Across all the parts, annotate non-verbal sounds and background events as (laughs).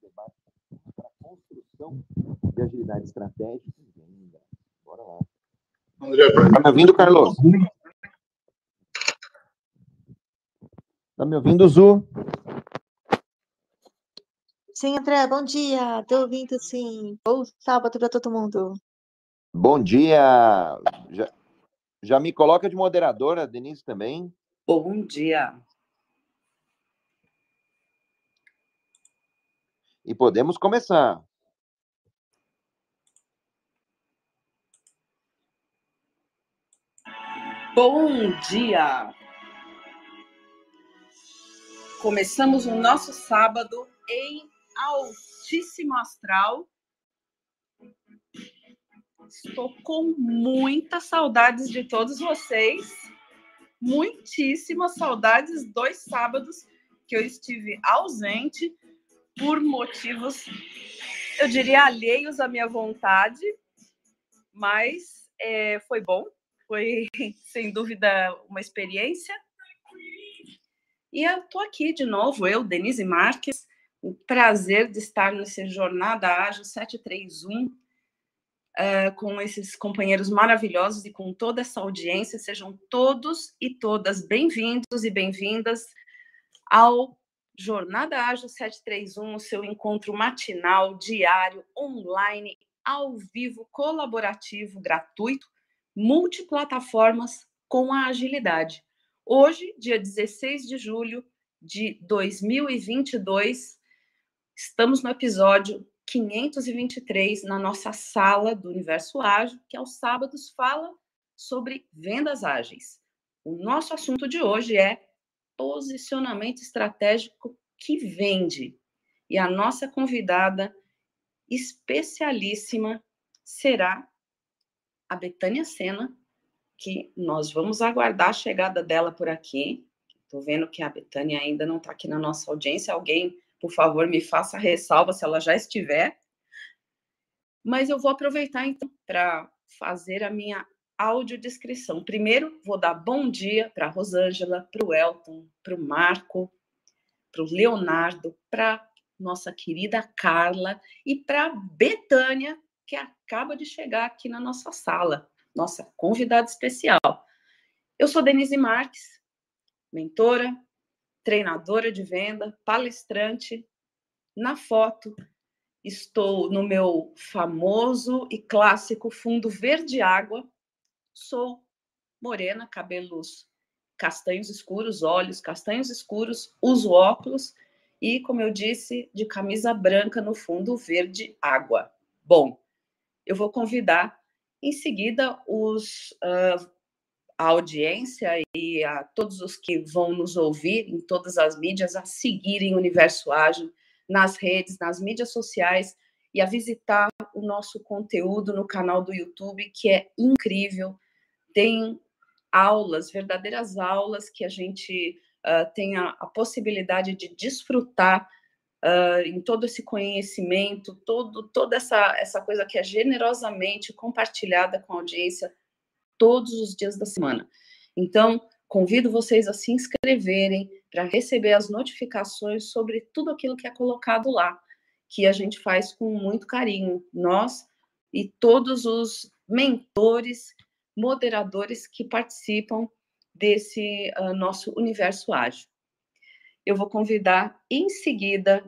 debate para a construção de agilidade estratégica. Bora lá. André, tá me ouvindo, Carlos? Tá me ouvindo, Zu? Sim, André, bom dia. Estou ouvindo sim. Bom sábado para todo mundo. Bom dia. Já, já me coloca de moderadora, Denise também. Bom dia. E podemos começar. Bom dia! Começamos o nosso sábado em altíssimo astral. Estou com muitas saudades de todos vocês. Muitíssimas saudades dois sábados que eu estive ausente por motivos, eu diria, alheios à minha vontade, mas é, foi bom, foi (laughs) sem dúvida uma experiência. E eu estou aqui de novo, eu, Denise Marques, o prazer de estar nesse Jornada Ágil 731, uh, com esses companheiros maravilhosos e com toda essa audiência. Sejam todos e todas bem-vindos e bem-vindas ao Jornada Ágil 731, o seu encontro matinal, diário, online, ao vivo, colaborativo, gratuito, multiplataformas com a agilidade. Hoje, dia 16 de julho de 2022, Estamos no episódio 523 na nossa sala do Universo Ágil, que aos sábados fala sobre vendas ágeis. O nosso assunto de hoje é posicionamento estratégico que vende. E a nossa convidada especialíssima será a Betânia Sena, que nós vamos aguardar a chegada dela por aqui. Estou vendo que a Betânia ainda não está aqui na nossa audiência. Alguém por favor, me faça ressalva se ela já estiver. Mas eu vou aproveitar então para fazer a minha audiodescrição. Primeiro, vou dar bom dia para a Rosângela, para o Elton, para o Marco, para o Leonardo, para nossa querida Carla e para Betânia, que acaba de chegar aqui na nossa sala, nossa convidada especial. Eu sou Denise Marques, mentora, treinadora de venda, palestrante. Na foto, estou no meu famoso e clássico fundo verde água. Sou morena, cabelos castanhos escuros, olhos castanhos escuros, uso óculos e, como eu disse, de camisa branca no fundo verde água. Bom, eu vou convidar em seguida os uh, a audiência e a todos os que vão nos ouvir em todas as mídias a seguirem o Universo Ágil nas redes, nas mídias sociais e a visitar o nosso conteúdo no canal do YouTube, que é incrível. Tem aulas, verdadeiras aulas que a gente uh, tem a, a, possibilidade de desfrutar uh, em todo esse conhecimento, todo, toda essa, essa coisa que é generosamente compartilhada com a audiência todos os dias da semana. Então, convido vocês a se inscreverem para receber as notificações sobre tudo aquilo que é colocado lá, que a gente faz com muito carinho. Nós e todos os mentores, moderadores que participam desse uh, nosso universo ágil. Eu vou convidar em seguida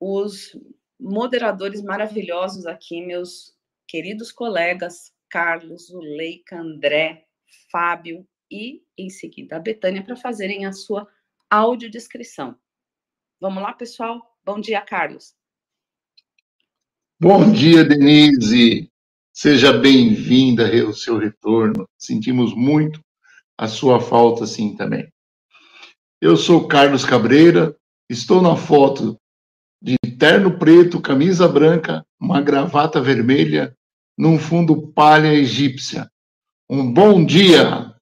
os moderadores maravilhosos aqui, meus queridos colegas Carlos, Zuleika, André, Fábio e, em seguida, a Betânia para fazerem a sua audiodescrição. Vamos lá, pessoal? Bom dia, Carlos. Bom dia, Denise. Seja bem-vinda ao seu retorno. Sentimos muito a sua falta, sim, também. Eu sou Carlos Cabreira, estou na foto de terno preto, camisa branca, uma gravata vermelha num fundo palha egípcia. Um bom dia!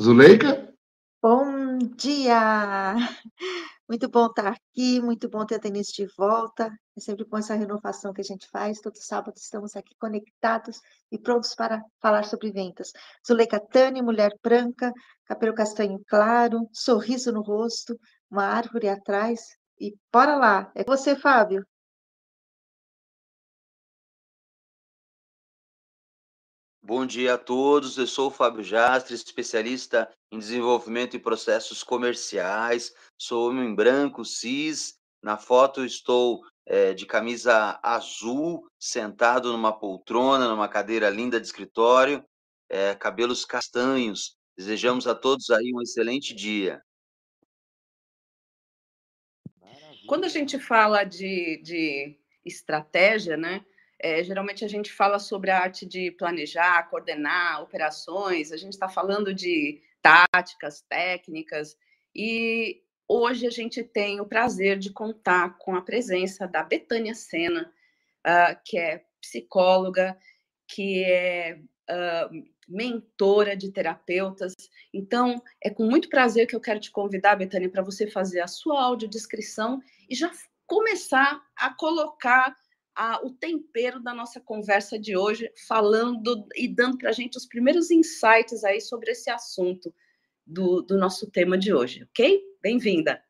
Zuleika? Bom dia! Muito bom estar aqui, muito bom ter a Denise de volta. É sempre bom essa renovação que a gente faz. Todo sábado estamos aqui conectados e prontos para falar sobre vendas. Zuleika Tani, mulher branca, cabelo castanho claro, sorriso no rosto, uma árvore atrás. E bora lá. É você, Fábio. Bom dia a todos. Eu sou o Fábio Jastre, especialista em desenvolvimento e processos comerciais. Sou homem branco, cis. Na foto estou é, de camisa azul, sentado numa poltrona, numa cadeira linda de escritório, é, cabelos castanhos. Desejamos a todos aí um excelente dia. Quando a gente fala de, de estratégia, né? É, geralmente a gente fala sobre a arte de planejar, coordenar operações, a gente está falando de táticas, técnicas, e hoje a gente tem o prazer de contar com a presença da Betânia Sena, uh, que é psicóloga, que é uh, mentora de terapeutas. Então, é com muito prazer que eu quero te convidar, Betânia, para você fazer a sua audiodescrição e já começar a colocar a, o tempero da nossa conversa de hoje, falando e dando para a gente os primeiros insights aí sobre esse assunto do, do nosso tema de hoje, ok? Bem-vinda!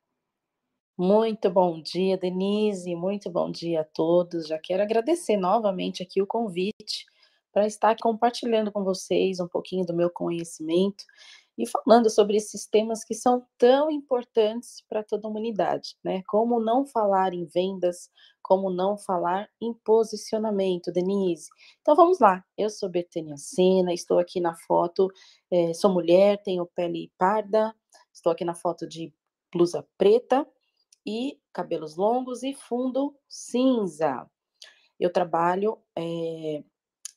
Muito bom dia, Denise, muito bom dia a todos. Já quero agradecer novamente aqui o convite para estar compartilhando com vocês um pouquinho do meu conhecimento e falando sobre esses temas que são tão importantes para toda a humanidade, né? Como não falar em vendas, como não falar em posicionamento, Denise. Então vamos lá, eu sou Betânia Sena, estou aqui na foto, é, sou mulher, tenho pele parda, estou aqui na foto de blusa preta e cabelos longos e fundo cinza. Eu trabalho é,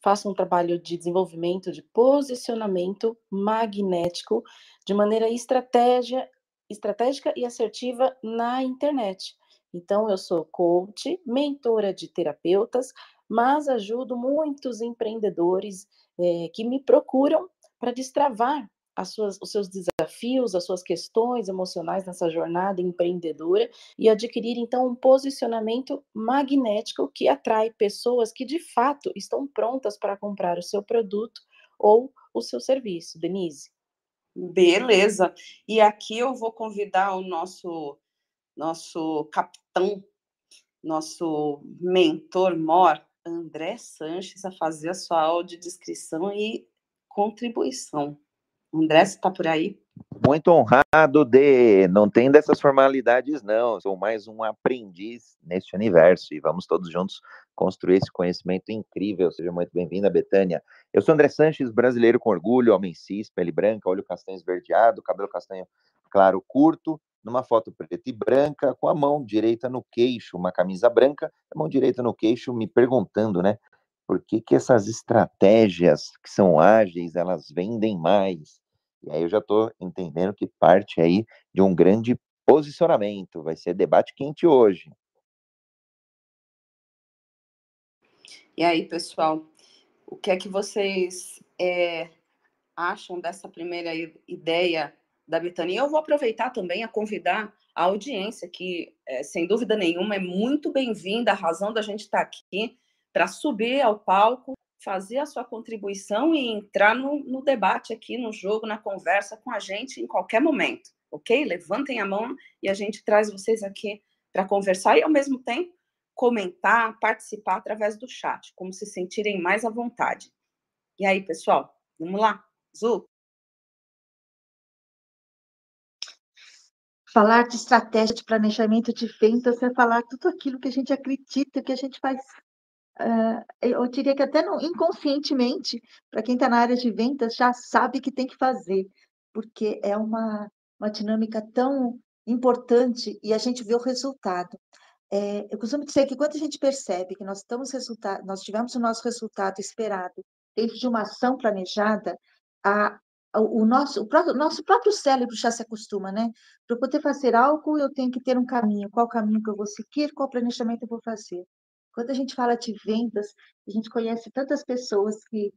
faça um trabalho de desenvolvimento de posicionamento magnético de maneira estratégia, estratégica e assertiva na internet. Então, eu sou coach, mentora de terapeutas, mas ajudo muitos empreendedores é, que me procuram para destravar suas, os seus desafios, as suas questões emocionais nessa jornada empreendedora e adquirir, então, um posicionamento magnético que atrai pessoas que, de fato, estão prontas para comprar o seu produto ou o seu serviço. Denise. Beleza. E aqui eu vou convidar o nosso, nosso capitão, nosso mentor mor, André Sanches, a fazer a sua audiodescrição e contribuição. André, você está por aí? Muito honrado de. Não tem dessas formalidades, não. Sou mais um aprendiz neste universo e vamos todos juntos construir esse conhecimento incrível. Seja muito bem-vinda, Betânia. Eu sou André Sanches, brasileiro com orgulho, homem cis, pele branca, olho castanho esverdeado, cabelo castanho claro curto, numa foto preta e branca, com a mão direita no queixo, uma camisa branca, a mão direita no queixo, me perguntando, né? Por que, que essas estratégias que são ágeis, elas vendem mais? E aí eu já estou entendendo que parte aí de um grande posicionamento. Vai ser debate quente hoje. E aí, pessoal, o que é que vocês é, acham dessa primeira ideia da Betânia? Eu vou aproveitar também a convidar a audiência, que, é, sem dúvida nenhuma, é muito bem-vinda. A razão da gente estar tá aqui para subir ao palco fazer a sua contribuição e entrar no, no, debate aqui, no jogo, na conversa com a gente em qualquer momento, ok? Levantem a mão e a gente traz vocês aqui para conversar e, ao mesmo tempo, comentar, participar através do chat, como se sentirem mais à vontade. E aí, pessoal, vamos lá? Zu? Falar de estratégia de planejamento de vendas é falar tudo aquilo que a gente acredita que a gente faz eu diria que até no, inconscientemente, para quem está na área de vendas, já sabe que tem que fazer, porque é uma, uma dinâmica tão importante e a gente vê o resultado. É, eu costumo dizer que quando a gente percebe que nós estamos nós tivemos o nosso resultado esperado dentro de uma ação planejada, a, o nosso, o próprio, nosso próprio cérebro já se acostuma, né? Para poder fazer algo, eu tenho que ter um caminho. Qual caminho que eu vou seguir? Qual planejamento eu vou fazer? Quando a gente fala de vendas, a gente conhece tantas pessoas que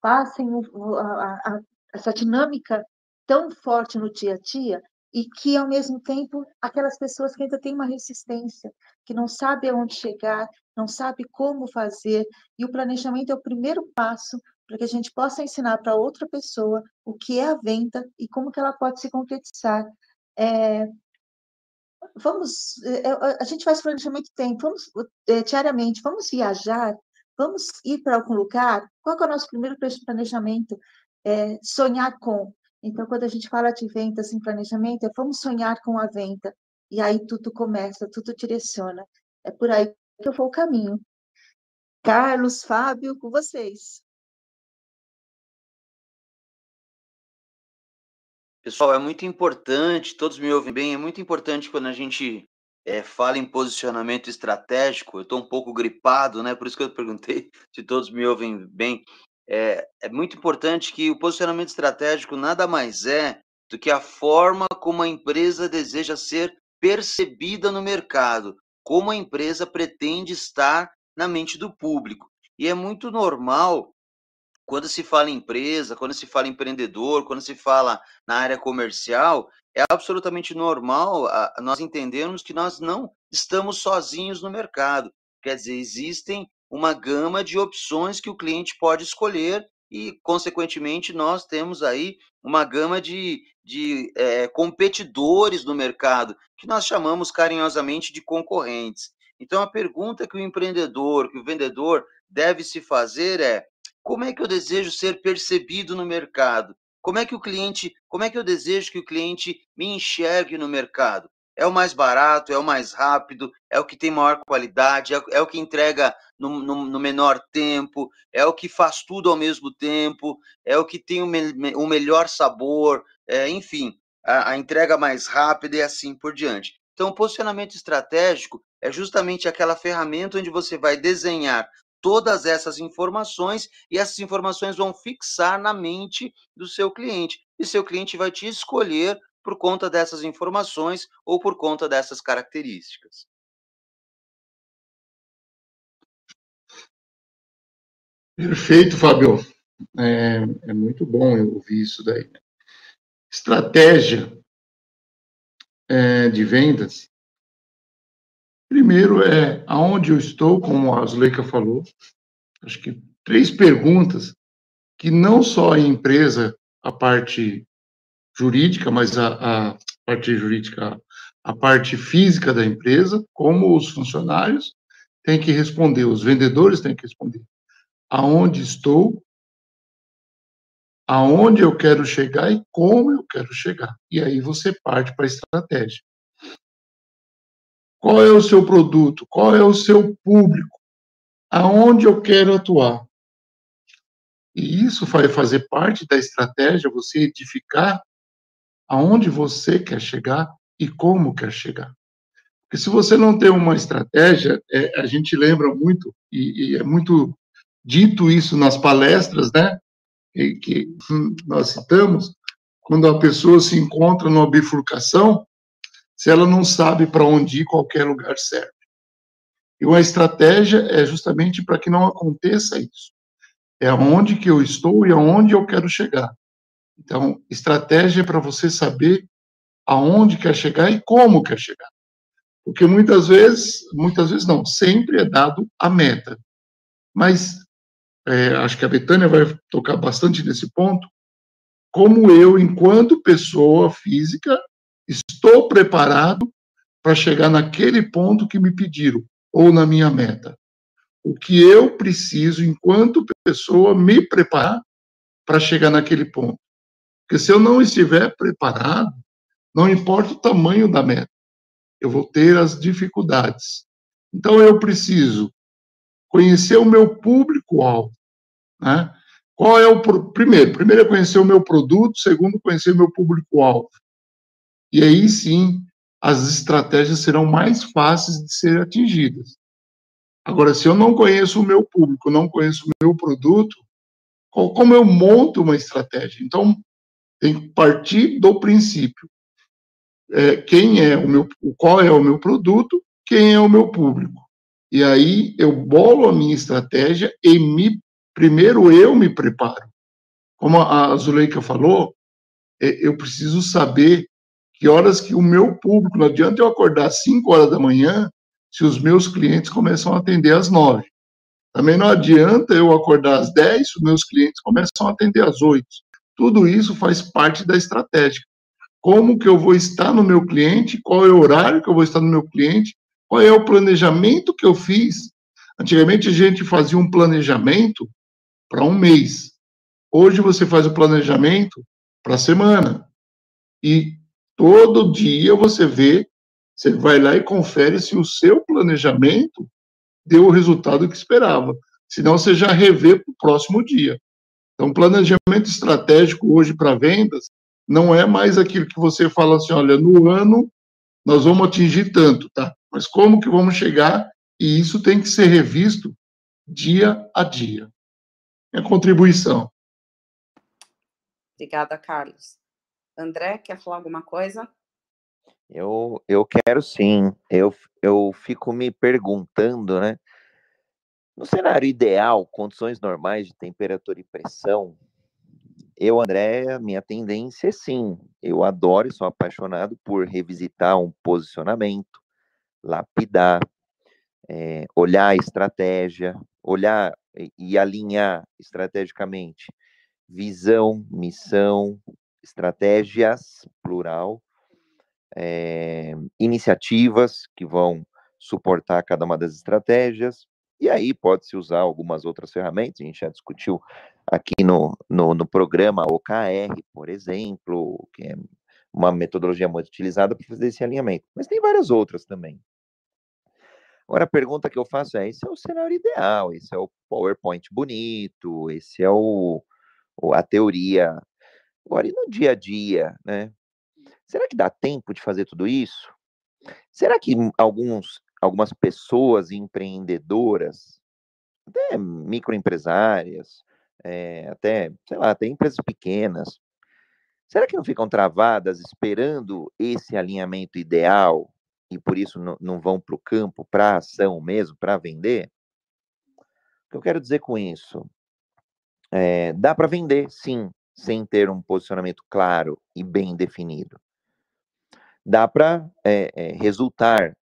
passem o, a, a, essa dinâmica tão forte no dia a dia e que, ao mesmo tempo, aquelas pessoas que ainda têm uma resistência, que não sabem aonde chegar, não sabem como fazer, e o planejamento é o primeiro passo para que a gente possa ensinar para outra pessoa o que é a venda e como que ela pode se concretizar. É, vamos, é, é, a gente faz planejamento tem, vamos é, diariamente, vamos viajar, vamos ir para algum lugar. Qual é o nosso primeiro planejamento? É, sonhar com. Então, quando a gente fala de vendas em planejamento, é vamos sonhar com a venda. E aí tudo começa, tudo direciona. É por aí que eu vou o caminho. Carlos, Fábio, com vocês. Pessoal, é muito importante, todos me ouvem bem, é muito importante quando a gente é, fala em posicionamento estratégico. Eu estou um pouco gripado, né? Por isso que eu perguntei (laughs) se todos me ouvem bem. É, é muito importante que o posicionamento estratégico nada mais é do que a forma como a empresa deseja ser percebida no mercado, como a empresa pretende estar na mente do público. E é muito normal quando se fala em empresa, quando se fala em empreendedor, quando se fala na área comercial, é absolutamente normal nós entendermos que nós não estamos sozinhos no mercado. Quer dizer, existem uma gama de opções que o cliente pode escolher e, consequentemente, nós temos aí uma gama de, de é, competidores no mercado, que nós chamamos carinhosamente de concorrentes. Então, a pergunta que o empreendedor, que o vendedor deve se fazer é: como é que eu desejo ser percebido no mercado? Como é que o cliente, como é que eu desejo que o cliente me enxergue no mercado? É o mais barato, é o mais rápido, é o que tem maior qualidade, é, é o que entrega no, no, no, menor tempo, é o que faz tudo ao mesmo tempo, é o que tem o, me, o melhor sabor, é, enfim, a, a entrega mais rápida e assim por diante. Então, o posicionamento estratégico é justamente aquela ferramenta onde você vai desenhar todas essas informações e essas informações vão fixar na mente do seu cliente. E seu cliente vai te escolher por conta dessas informações ou por conta dessas características. Perfeito, Fábio. É, é muito bom eu ouvir isso daí. Estratégia é, de vendas Primeiro é aonde eu estou, como a Zuleika falou. Acho que três perguntas que não só a empresa, a parte jurídica, mas a, a parte jurídica, a parte física da empresa, como os funcionários têm que responder, os vendedores têm que responder. Aonde estou, aonde eu quero chegar e como eu quero chegar. E aí você parte para a estratégia. Qual é o seu produto? Qual é o seu público? Aonde eu quero atuar? E isso vai fazer parte da estratégia, você edificar aonde você quer chegar e como quer chegar. Porque se você não tem uma estratégia, é, a gente lembra muito, e, e, é muito dito isso nas palestras, né? E, que nós citamos, quando a pessoa se encontra numa bifurcação, se ela não sabe para onde ir, qualquer lugar serve. E uma estratégia é justamente para que não aconteça isso. É aonde que eu estou e aonde eu quero chegar. Então, estratégia é para você saber aonde quer chegar e como quer chegar. Porque muitas vezes, muitas vezes não, sempre é dado a meta. Mas é, acho que a Betânia vai tocar bastante nesse ponto. Como eu, enquanto pessoa física, Estou preparado para chegar naquele ponto que me pediram, ou na minha meta. O que eu preciso, enquanto pessoa, me preparar para chegar naquele ponto. Porque se eu não estiver preparado, não importa o tamanho da meta, eu vou ter as dificuldades. Então eu preciso conhecer o meu público-alvo. Né? Qual é o primeiro? Primeiro é conhecer o meu produto, segundo, conhecer o meu público-alvo. E aí sim, as estratégias serão mais fáceis de ser atingidas. Agora, se eu não conheço o meu público, não conheço o meu produto, como eu monto uma estratégia? Então, tem que partir do princípio. É, quem é o meu, qual é o meu produto, quem é o meu público. E aí eu bolo a minha estratégia e me, primeiro eu me preparo. Como a Zuleika falou, é, eu preciso saber que horas que o meu público, não adianta eu acordar às 5 horas da manhã se os meus clientes começam a atender às 9. Também não adianta eu acordar às 10 se os meus clientes começam a atender às 8. Tudo isso faz parte da estratégia. como que eu vou estar no meu cliente, qual é o horário que eu vou estar no meu cliente, qual é o planejamento que eu fiz. Antigamente a gente fazia um planejamento para um mês. Hoje você faz o planejamento para a semana. E todo dia você vê, você vai lá e confere se o seu planejamento deu o resultado que esperava. Senão você já revê para o próximo dia. Então, planejamento estratégico hoje para vendas não é mais aquilo que você fala assim, olha, no ano nós vamos atingir tanto, tá? Mas como que vamos chegar? E isso tem que ser revisto dia a dia. É contribuição. Obrigada, Carlos. André, quer falar alguma coisa? Eu, eu quero sim. Eu, eu fico me perguntando, né? No cenário ideal, condições normais de temperatura e pressão, eu, André, minha tendência é sim. Eu adoro e sou apaixonado por revisitar um posicionamento, lapidar, é, olhar a estratégia, olhar e, e alinhar estrategicamente visão, missão, estratégias, plural, é, iniciativas que vão suportar cada uma das estratégias, e aí pode-se usar algumas outras ferramentas, a gente já discutiu aqui no, no, no, programa OKR, por exemplo, que é uma metodologia muito utilizada para fazer esse alinhamento, mas tem várias outras também. Agora, a pergunta que eu faço é: esse é o cenário ideal, esse é o PowerPoint bonito, esse é o, a teoria. Agora, e no dia a dia, né? Será que dá tempo de fazer tudo isso? Será que alguns algumas pessoas empreendedoras, até microempresárias, é, até, sei lá, até empresas pequenas, será que não ficam travadas esperando esse alinhamento ideal e por isso não, vão para o campo, para a ação mesmo, para vender? O que eu quero dizer com isso? É, dá para vender, sim, sem ter um posicionamento claro e bem definido. Dá para é, é, resultar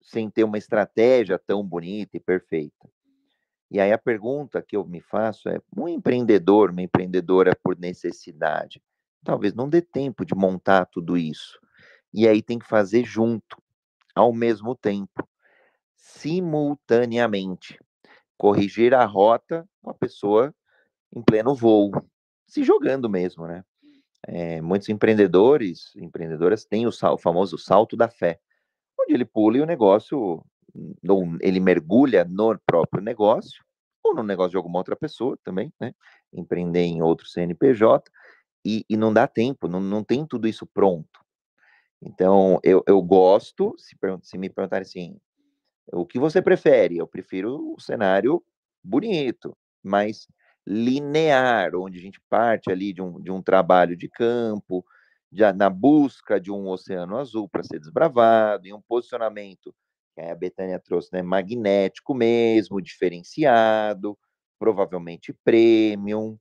sem ter uma estratégia tão bonita e perfeita. E aí a pergunta que eu me faço é: um empreendedor, uma empreendedora por necessidade, talvez não dê tempo de montar tudo isso. E aí tem que fazer junto, ao mesmo tempo, simultaneamente. Corrigir a rota com a pessoa em pleno voo, se jogando mesmo, né? É, muitos empreendedores, empreendedoras têm o, sal, o famoso salto da fé onde ele pula e o negócio, ele mergulha no próprio negócio, ou no negócio de alguma outra pessoa também, né? Empreender em outro CNPJ, e, e não dá tempo, não, não tem tudo isso pronto. Então, eu, eu gosto, se, se me perguntarem assim, o que você prefere? Eu prefiro o cenário bonito, mas linear, onde a gente parte ali de um, de um trabalho de campo, de, na busca de um oceano azul para ser desbravado, em um posicionamento que a Betânia trouxe, né, magnético mesmo, diferenciado, provavelmente premium,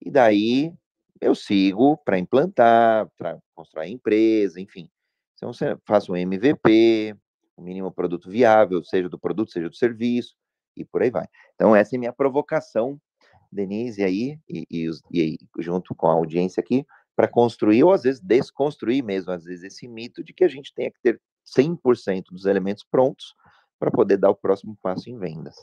e daí eu sigo para implantar, para construir empresa, enfim. Então, faço um MVP, o um mínimo produto viável, seja do produto, seja do serviço, e por aí vai. Então, essa é minha provocação, Denise, aí, e, e, e junto com a audiência aqui, para construir ou às vezes desconstruir mesmo, às vezes esse mito de que a gente tenha que ter 100% dos elementos prontos para poder dar o próximo passo em vendas.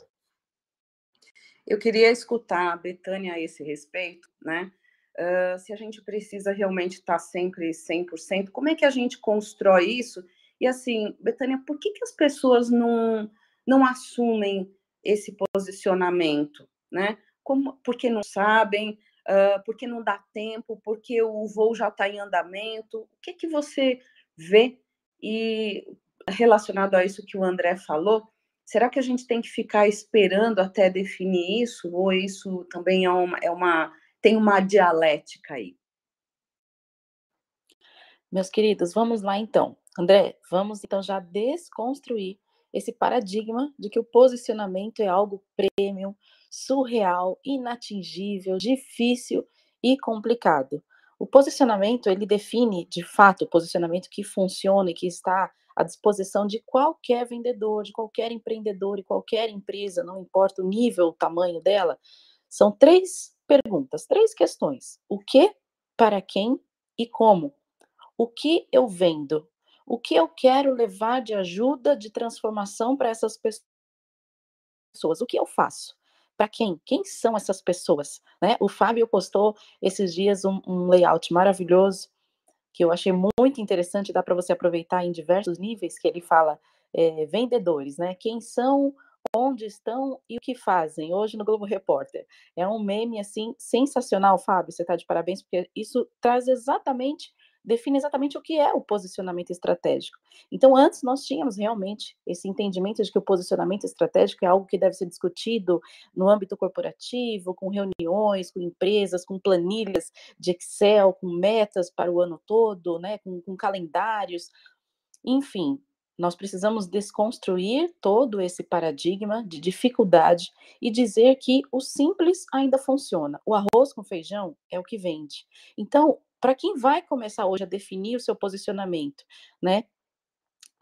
Eu queria escutar a Betânia a esse respeito, né? Uh, se a gente precisa realmente estar tá sempre 100%, como é que a gente constrói isso? E assim, Betânia, por que, que as pessoas não, não assumem esse posicionamento, né? Como, porque não sabem, uh, porque não dá tempo, porque o voo já está em andamento. O que, que você vê? E relacionado a isso que o André falou, será que a gente tem que ficar esperando até definir isso? Ou isso também é uma, é uma tem uma dialética aí? Meus queridos, vamos lá então. André, vamos então já desconstruir esse paradigma de que o posicionamento é algo premium, surreal, inatingível, difícil e complicado. O posicionamento, ele define, de fato, o posicionamento que funciona e que está à disposição de qualquer vendedor, de qualquer empreendedor e qualquer empresa, não importa o nível, o tamanho dela. São três perguntas, três questões: o que, para quem e como. o que eu vendo, o que eu quero levar de ajuda, de transformação para essas pessoas, o que eu faço? Para quem? Quem são essas pessoas? Né? O Fábio postou esses dias um, um layout maravilhoso que eu achei muito interessante, dá para você aproveitar em diversos níveis, que ele fala é, vendedores, né? Quem são, onde estão e o que fazem. Hoje no Globo Repórter. É um meme, assim, sensacional, Fábio, você está de parabéns, porque isso traz exatamente define exatamente o que é o posicionamento estratégico. Então, antes nós tínhamos realmente esse entendimento de que o posicionamento estratégico é algo que deve ser discutido no âmbito corporativo, com reuniões, com empresas, com planilhas de Excel, com metas para o ano todo, né, com, com calendários, enfim. Nós precisamos desconstruir todo esse paradigma de dificuldade e dizer que o simples ainda funciona. O arroz com feijão é o que vende. Então, para quem vai começar hoje a definir o seu posicionamento, né?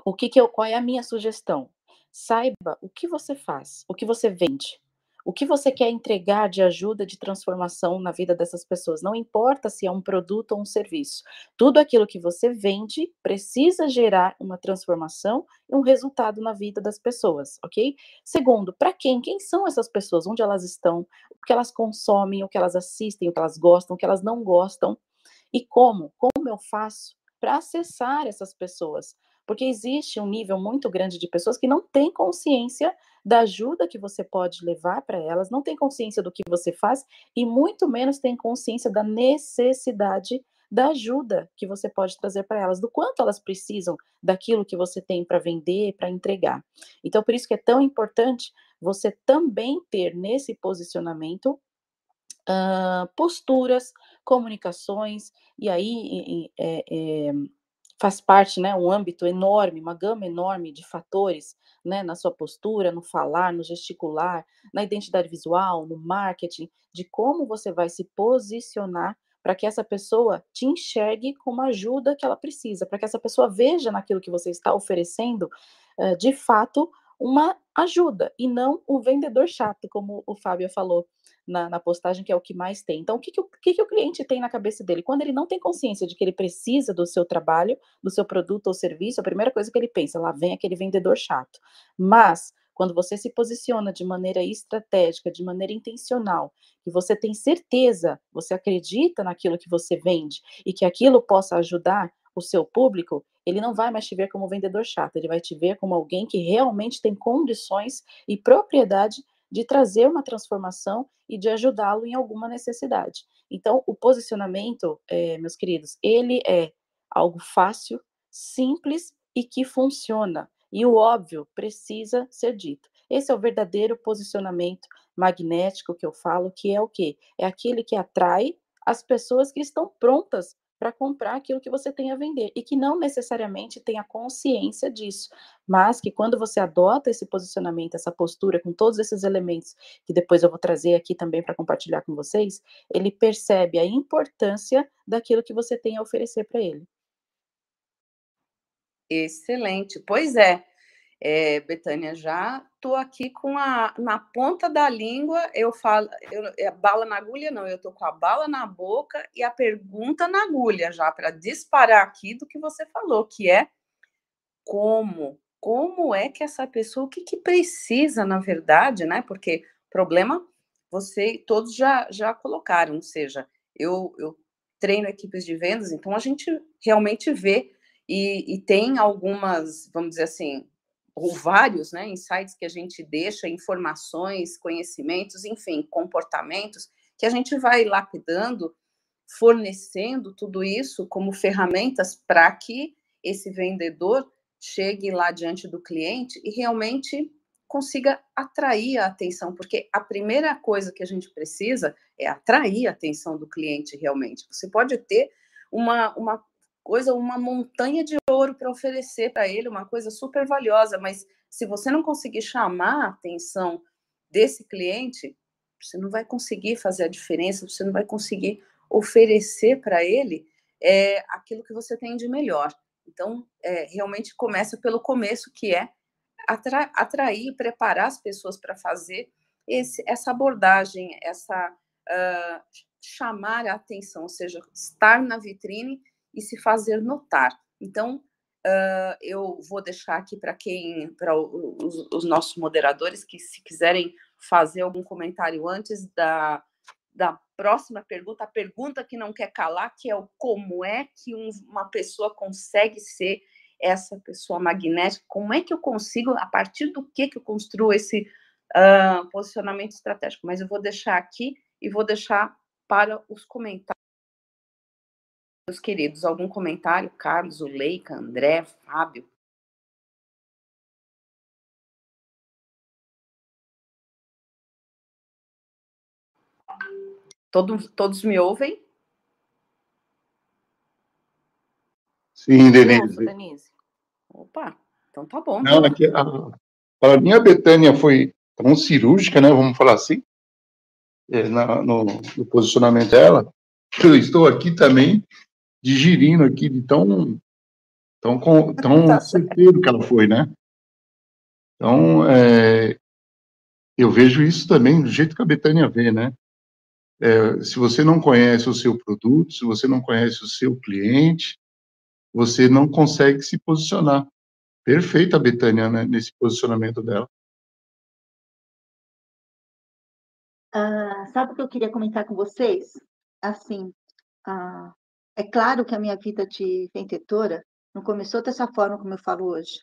O que, que eu, qual é a minha sugestão? Saiba o que você faz, o que você vende, o que você quer entregar de ajuda, de transformação na vida dessas pessoas. Não importa se é um produto ou um serviço. Tudo aquilo que você vende precisa gerar uma transformação e um resultado na vida das pessoas, ok? Segundo, para quem? Quem são essas pessoas? Onde elas estão? O que elas consomem? O que elas assistem? O que elas gostam? O que elas não gostam? E como? Como eu faço para acessar essas pessoas? Porque existe um nível muito grande de pessoas que não têm consciência da ajuda que você pode levar para elas, não tem consciência do que você faz e muito menos tem consciência da necessidade da ajuda que você pode trazer para elas, do quanto elas precisam daquilo que você tem para vender, para entregar. Então, por isso que é tão importante você também ter nesse posicionamento uh, posturas, comunicações, e aí é, é, faz parte, né, um âmbito enorme, uma gama enorme de fatores, né, na sua postura, no falar, no gesticular, na identidade visual, no marketing, de como você vai se posicionar para que essa pessoa te enxergue como ajuda que ela precisa, para que essa pessoa veja naquilo que você está oferecendo, de fato, uma ajuda e não um vendedor chato, como o Fábio falou na, na postagem, que é o que mais tem. Então, o, que, que, o, que, que o cliente tem na cabeça dele? Quando ele não tem consciência de que ele precisa do seu trabalho, do seu produto ou serviço, a primeira coisa que ele pensa, lá vem aquele vendedor chato. Mas, quando você se posiciona de maneira estratégica, de maneira intencional, e você tem certeza, você acredita naquilo que você vende e que aquilo possa ajudar o seu público, ele não vai mais te ver como vendedor chato, ele vai te ver como alguém que realmente tem condições e propriedade de trazer uma transformação e de ajudá-lo em alguma necessidade. Então, o posicionamento, é, meus queridos, ele é algo fácil, simples e que funciona. E o óbvio precisa ser dito. Esse é o verdadeiro posicionamento magnético que eu falo, que é o quê? É aquele que atrai as pessoas que estão prontas para comprar aquilo que você tem a vender e que não necessariamente tenha consciência disso, mas que quando você adota esse posicionamento, essa postura com todos esses elementos que depois eu vou trazer aqui também para compartilhar com vocês, ele percebe a importância daquilo que você tem a oferecer para ele. Excelente. Pois é é, Betânia, já estou aqui com a na ponta da língua, eu falo, eu, é bala na agulha, não, eu estou com a bala na boca e a pergunta na agulha já para disparar aqui do que você falou, que é como, como é que essa pessoa, o que, que precisa, na verdade, né? Porque problema você todos já, já colocaram, ou seja, eu, eu treino equipes de vendas, então a gente realmente vê e, e tem algumas, vamos dizer assim, ou vários né, insights que a gente deixa, informações, conhecimentos, enfim, comportamentos, que a gente vai lapidando, fornecendo tudo isso como ferramentas para que esse vendedor chegue lá diante do cliente e realmente consiga atrair a atenção, porque a primeira coisa que a gente precisa é atrair a atenção do cliente realmente. Você pode ter uma, uma coisa, uma montanha de ouro para oferecer para ele, uma coisa super valiosa, mas se você não conseguir chamar a atenção desse cliente, você não vai conseguir fazer a diferença, você não vai conseguir oferecer para ele é, aquilo que você tem de melhor. Então, é, realmente começa pelo começo, que é atra atrair, preparar as pessoas para fazer esse, essa abordagem, essa uh, chamar a atenção, ou seja, estar na vitrine e se fazer notar. Então, uh, eu vou deixar aqui para quem, para os, os, nossos moderadores, que se quiserem fazer algum comentário antes da, da próxima pergunta, a pergunta que não quer calar, que é o como é que um, uma pessoa consegue ser essa pessoa magnética, como é que eu consigo, a partir do que que eu construo esse uh, posicionamento estratégico. Mas eu vou deixar aqui e vou deixar para os comentários. Meus queridos, algum comentário? Carlos, Leica, André, Fábio? Todos, todos me ouvem? Sim, Denise. Denise. Opa, então tá bom. Não, aqui, a, para mim a Betânia foi tão cirúrgica, né? Vamos falar assim, é, na, no, no, posicionamento dela. Eu estou aqui também digerindo aqui de tão tão tão tá certeiro que ela foi, né? Então, é, eu vejo isso também do jeito que a Betânia vê, né? É, se você não conhece o seu produto, se você não conhece o seu cliente, você não consegue se posicionar. Perfeita a Betânia né, nesse posicionamento dela. Ah, sabe o que eu queria comentar com vocês? Assim, ah, é claro que a minha vida de vendedora não começou dessa forma como eu falo hoje.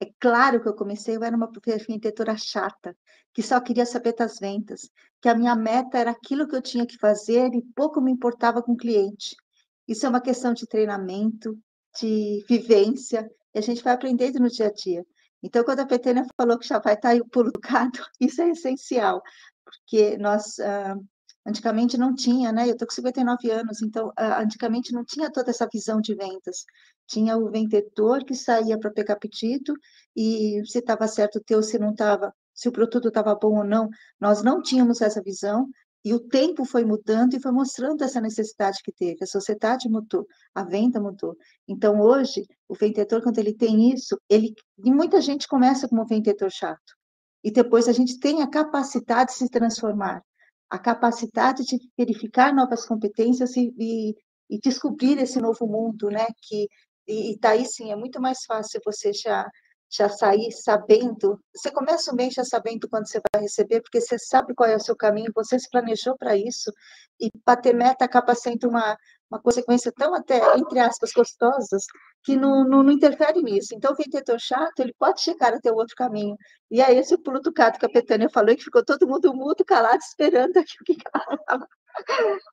É claro que eu comecei, eu era uma vendedora chata, que só queria saber das vendas, que a minha meta era aquilo que eu tinha que fazer e pouco me importava com o cliente. Isso é uma questão de treinamento, de vivência, e a gente vai aprendendo no dia a dia. Então, quando a Petênia falou que já vai estar aí o pulo do gato, (laughs) isso é essencial, porque nós ah, Antigamente não tinha, né? Eu estou com 59 anos, então antigamente não tinha toda essa visão de vendas. Tinha o vendedor que saía para pegar pedido e se estava certo o teu, se não estava, se o produto estava bom ou não. Nós não tínhamos essa visão e o tempo foi mudando e foi mostrando essa necessidade que teve. A sociedade mudou, a venda mudou. Então hoje o vendedor quando ele tem isso, ele e muita gente começa como um vendedor chato e depois a gente tem a capacidade de se transformar a capacidade de verificar novas competências e, e, e descobrir esse novo mundo, né? Que e, e daí sim é muito mais fácil você já já sair sabendo. Você começa o mês já sabendo quando você vai receber, porque você sabe qual é o seu caminho, você se planejou para isso e bater meta acaba sendo uma uma consequência tão até, entre aspas, gostosas, que não, não, não, interfere nisso. Então, o vendedor chato, ele pode chegar até o outro caminho. E é esse pulo do gato que a Petânia falou, que ficou todo mundo mudo, calado, esperando aqui o que ela falava. (laughs)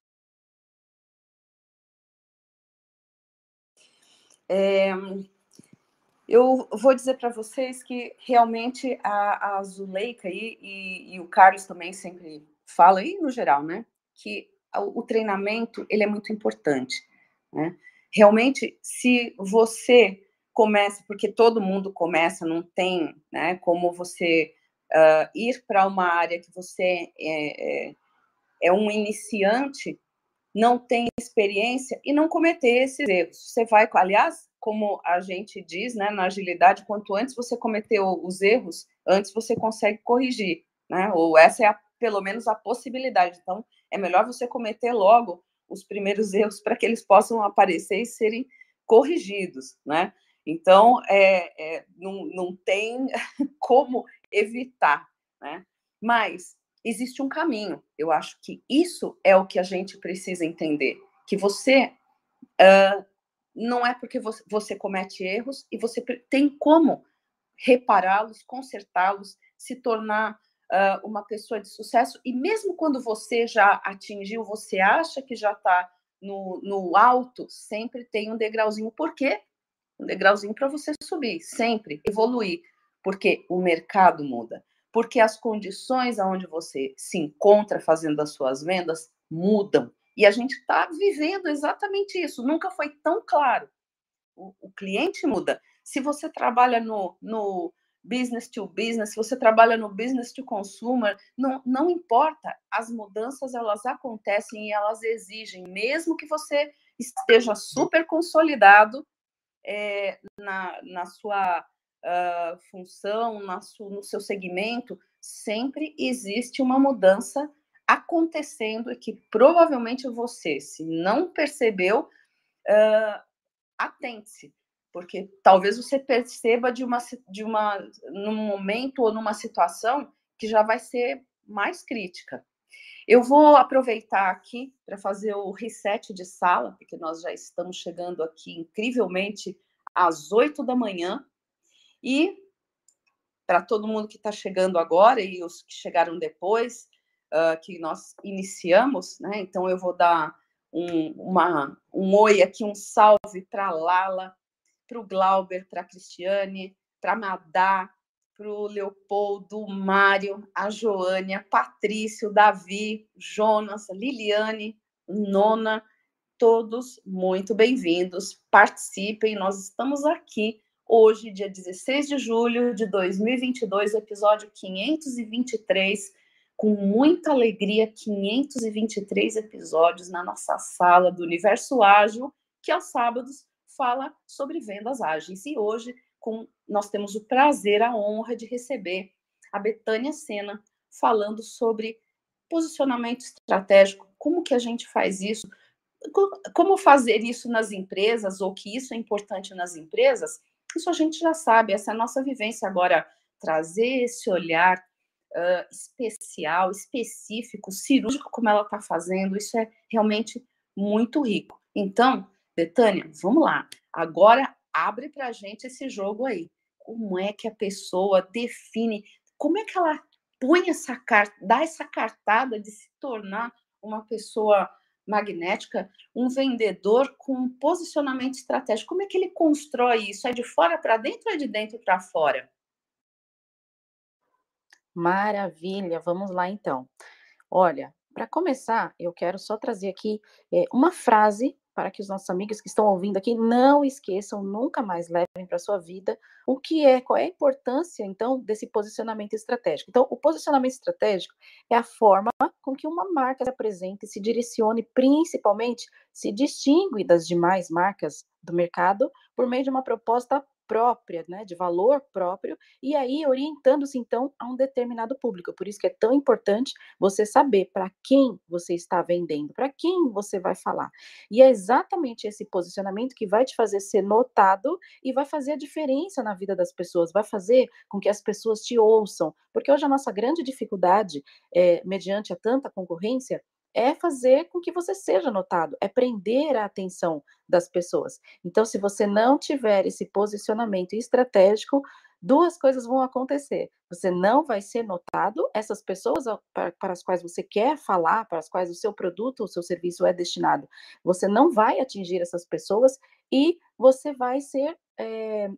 É, eu vou dizer para vocês que realmente a, a Zuleika e, e, o Carlos também sempre falam, e no geral, né, que o treinamento ele é muito importante. Né? Realmente, se você começa, porque todo mundo começa, não tem né, como você uh, ir para uma área que você é, é, é, um iniciante, não tem experiência e não cometer esses erros. Você vai, aliás, como a gente diz né, na agilidade, quanto antes você cometeu os erros, antes você consegue corrigir. Né? Ou essa é a, pelo menos a possibilidade. Então, é melhor você cometer logo os primeiros erros para que eles possam aparecer e serem corrigidos, né? Então, é, é, não, não tem (laughs) como evitar, né? Mas existe um caminho. Eu acho que isso é o que a gente precisa entender. Que você uh, não é porque você, você comete erros e você tem como repará-los, consertá-los, se tornar uh, uma pessoa de sucesso, e mesmo quando você já atingiu, você acha que já está no, no alto, sempre tem um degrauzinho. Por quê? Um degrauzinho para você subir, sempre evoluir, porque o mercado muda, porque as condições aonde você se encontra fazendo as suas vendas mudam. E a gente está vivendo exatamente isso. Nunca foi tão claro. O, o cliente muda. Se você trabalha no, no, business to business, se você trabalha no business to consumer, não, não importa, as mudanças elas acontecem e elas exigem, mesmo que você esteja super consolidado é, na, na sua uh, função, na su, no seu segmento, sempre existe uma mudança acontecendo e que provavelmente você, se não percebeu, uh, atente-se, porque talvez você perceba de uma, de uma, num momento ou numa situação que já vai ser mais crítica. Eu vou aproveitar aqui para fazer o reset de sala, porque nós já estamos chegando aqui incrivelmente às oito da manhã. E para todo mundo que está chegando agora e os que chegaram depois, uh, que nós iniciamos, né? Então eu vou dar um, uma, um oi aqui, um salve para Lala, para o Glauber, para a Cristiane, para a Madá, para o Leopoldo, o Mário, a Joânia, Patrício, Davi, Jonas, Liliane, Nona, todos muito bem-vindos. Participem, nós estamos aqui hoje, dia 16 de julho de 2022, episódio 523, com muita alegria, 523 episódios na nossa sala do Universo Ágil, que aos sábados fala sobre vendas ágeis. E hoje com, nós temos o prazer, a honra de receber a Betânia Sena falando sobre posicionamento estratégico, como que a gente faz isso, como fazer isso nas empresas, ou que isso é importante nas empresas, isso a gente já sabe, essa é a nossa vivência. Agora, trazer esse olhar uh, especial, específico, cirúrgico, como ela está fazendo, isso é realmente muito rico. Então, Betânia, vamos lá. Agora abre para a gente esse jogo aí. Como é que a pessoa define, como é que ela põe essa carta, dá essa cartada de se tornar uma pessoa magnética, um vendedor com um posicionamento estratégico. Como é que ele constrói isso? É de fora para dentro ou é de dentro para fora? Maravilha, vamos lá então. Olha, para começar, eu quero só trazer aqui é, uma frase para que os nossos amigos que estão ouvindo aqui não esqueçam, nunca mais levem para sua vida o que é, qual é a importância, então, desse posicionamento estratégico. Então, o posicionamento estratégico é a forma com que uma marca se apresenta e se direcione, principalmente se distingue das demais marcas do mercado por meio de uma proposta própria, né, de valor próprio, e aí orientando-se então a um determinado público. Por isso que é tão importante você saber para quem você está vendendo, para quem você vai falar. E é exatamente esse posicionamento que vai te fazer ser notado e vai fazer a diferença na vida das pessoas, vai fazer com que as pessoas te ouçam, porque hoje a nossa grande dificuldade, é, mediante a tanta concorrência, é fazer com que você seja notado, é prender a atenção das pessoas. Então, se você não tiver esse posicionamento estratégico, duas coisas vão acontecer. Você não vai ser notado, essas pessoas para, para, as quais você quer falar, para as quais o seu produto, o seu serviço é destinado, você não vai atingir essas pessoas e você vai ser é,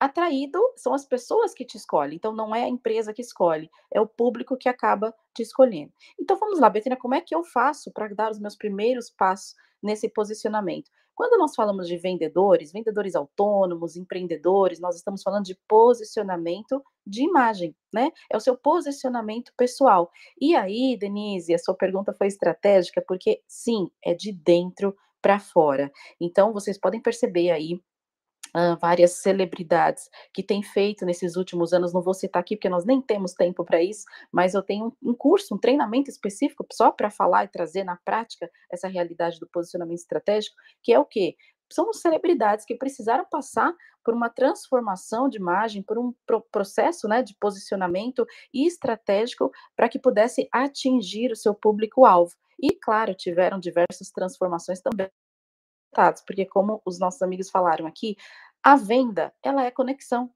atraído são as pessoas que te escolhem. Então, não é a empresa que escolhe, é o público que acaba te escolhendo. Então, vamos lá, Betina, como é que eu faço para dar os meus primeiros passos nesse posicionamento? Quando nós falamos de vendedores, vendedores autônomos, empreendedores, nós estamos falando de posicionamento de imagem, né? É o seu posicionamento pessoal. E aí, Denise, a sua pergunta foi estratégica, porque sim, é de dentro para fora. Então, vocês podem perceber aí Várias celebridades que têm feito nesses últimos anos, não vou citar aqui porque nós nem temos tempo para isso, mas eu tenho um, curso, um treinamento específico só para falar e trazer na prática essa realidade do posicionamento estratégico, que é o quê? São celebridades que precisaram passar por uma transformação de imagem, por um pro processo né, de posicionamento estratégico para que pudesse atingir o seu público-alvo. E, claro, tiveram diversas transformações também porque como os nossos amigos falaram aqui, a venda, ela é conexão.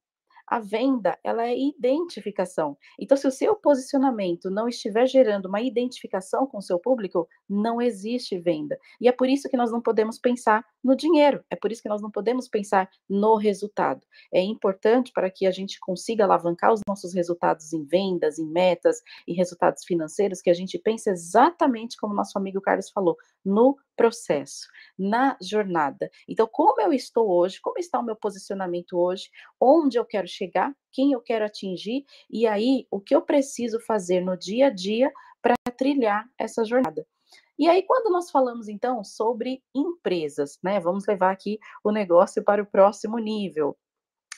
A venda, ela é identificação. Então, se o seu posicionamento não estiver gerando uma identificação com o seu público, não existe venda. E é por isso que nós não podemos pensar no dinheiro, é por isso que nós não podemos pensar no resultado. É importante para que a gente consiga alavancar os nossos resultados em vendas, em metas e resultados financeiros, que a gente pense exatamente como nosso amigo Carlos falou, no processo, na jornada. Então, como eu estou hoje, como está o meu posicionamento hoje, onde eu quero chegar, quem eu quero atingir, e aí o que eu preciso fazer no dia a dia para trilhar essa jornada. E aí, quando nós falamos então sobre empresas, né? Vamos levar aqui o negócio para o próximo nível.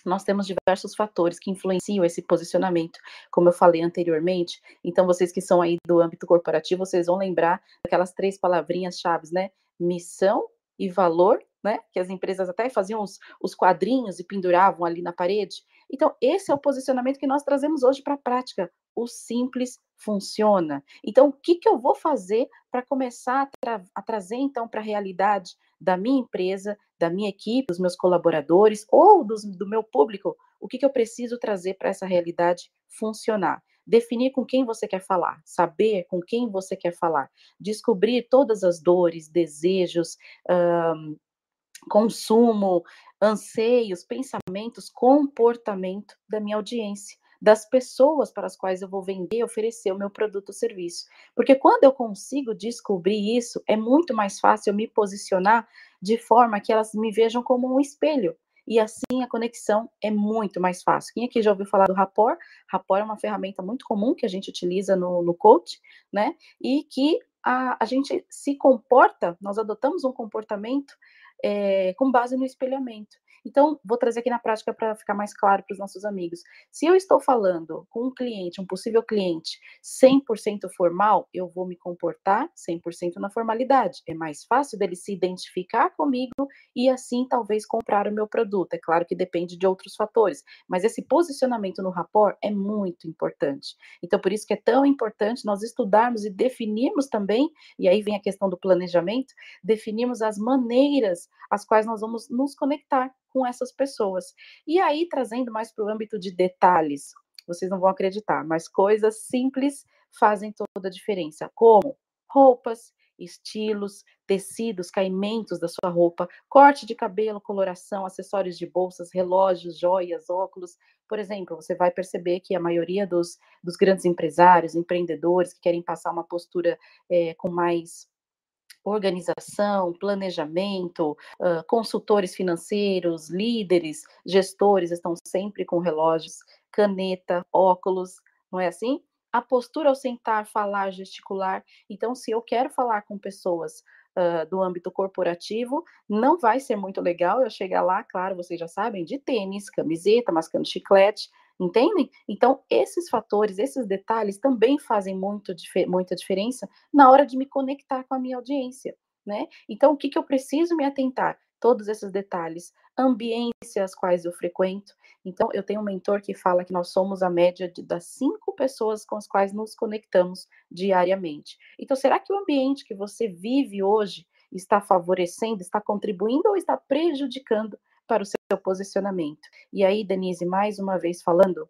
Nós temos diversos fatores que influenciam esse posicionamento, como eu falei anteriormente. Então, vocês que são aí do âmbito corporativo, vocês vão lembrar daquelas três palavrinhas chaves, né? Missão e valor né? Que as empresas até faziam os, os quadrinhos e penduravam ali na parede. Então, esse é o posicionamento que nós trazemos hoje para a prática. O simples funciona. Então, o que, que eu vou fazer para começar a, tra a trazer, então, para a realidade da minha empresa, da minha equipe, dos meus colaboradores ou dos, do meu público? O que, que eu preciso trazer para essa realidade funcionar? Definir com quem você quer falar, saber com quem você quer falar, descobrir todas as dores, desejos, um, consumo, anseios, pensamentos, comportamento da minha audiência, das pessoas para as quais eu vou vender e oferecer o meu produto ou serviço. Porque quando eu consigo descobrir isso, é muito mais fácil eu me posicionar de forma que elas me vejam como um espelho e assim a conexão é muito mais fácil. Quem aqui já ouviu falar do Rapport? Rapport é uma ferramenta muito comum que a gente utiliza no, no coach, né? E que a, a gente se comporta, nós adotamos um comportamento é, com base no espelhamento. Então, vou trazer aqui na prática para ficar mais claro para os nossos amigos. Se eu estou falando com um cliente, um possível cliente, 100% formal, eu vou me comportar 100% na formalidade. É mais fácil dele se identificar comigo e assim talvez comprar o meu produto. É claro que depende de outros fatores, mas esse posicionamento no rapport é muito importante. Então, por isso que é tão importante nós estudarmos e definirmos também, e aí vem a questão do planejamento, definirmos as maneiras as quais nós vamos nos conectar com essas pessoas. E aí, trazendo mais para o âmbito de detalhes, vocês não vão acreditar, mas coisas simples fazem toda a diferença, como roupas, estilos, tecidos, caimentos da sua roupa, corte de cabelo, coloração, acessórios de bolsas, relógios, joias, óculos. Por exemplo, você vai perceber que a maioria dos, dos grandes empresários, empreendedores que querem passar uma postura é, com mais organização, planejamento, consultores financeiros, líderes, gestores estão sempre com relógios, caneta, óculos, não é assim? A postura ao sentar, falar, gesticular. Então, se eu quero falar com pessoas uh, do âmbito corporativo, não vai ser muito legal eu chegar lá, claro, vocês já sabem, de tênis, camiseta, mascando chiclete, Entendem? Então, esses fatores, esses detalhes também fazem muito, muita diferença na hora de me conectar com a minha audiência, né? Então, o que, que eu preciso me atentar? Todos esses detalhes, ambiências quais eu frequento. Então, eu tenho um mentor que fala que nós somos a média de, das cinco pessoas com as quais nos conectamos diariamente. Então, será que o ambiente que você vive hoje está favorecendo, está contribuindo ou está prejudicando para o seu posicionamento. E aí, Denise, mais uma vez falando,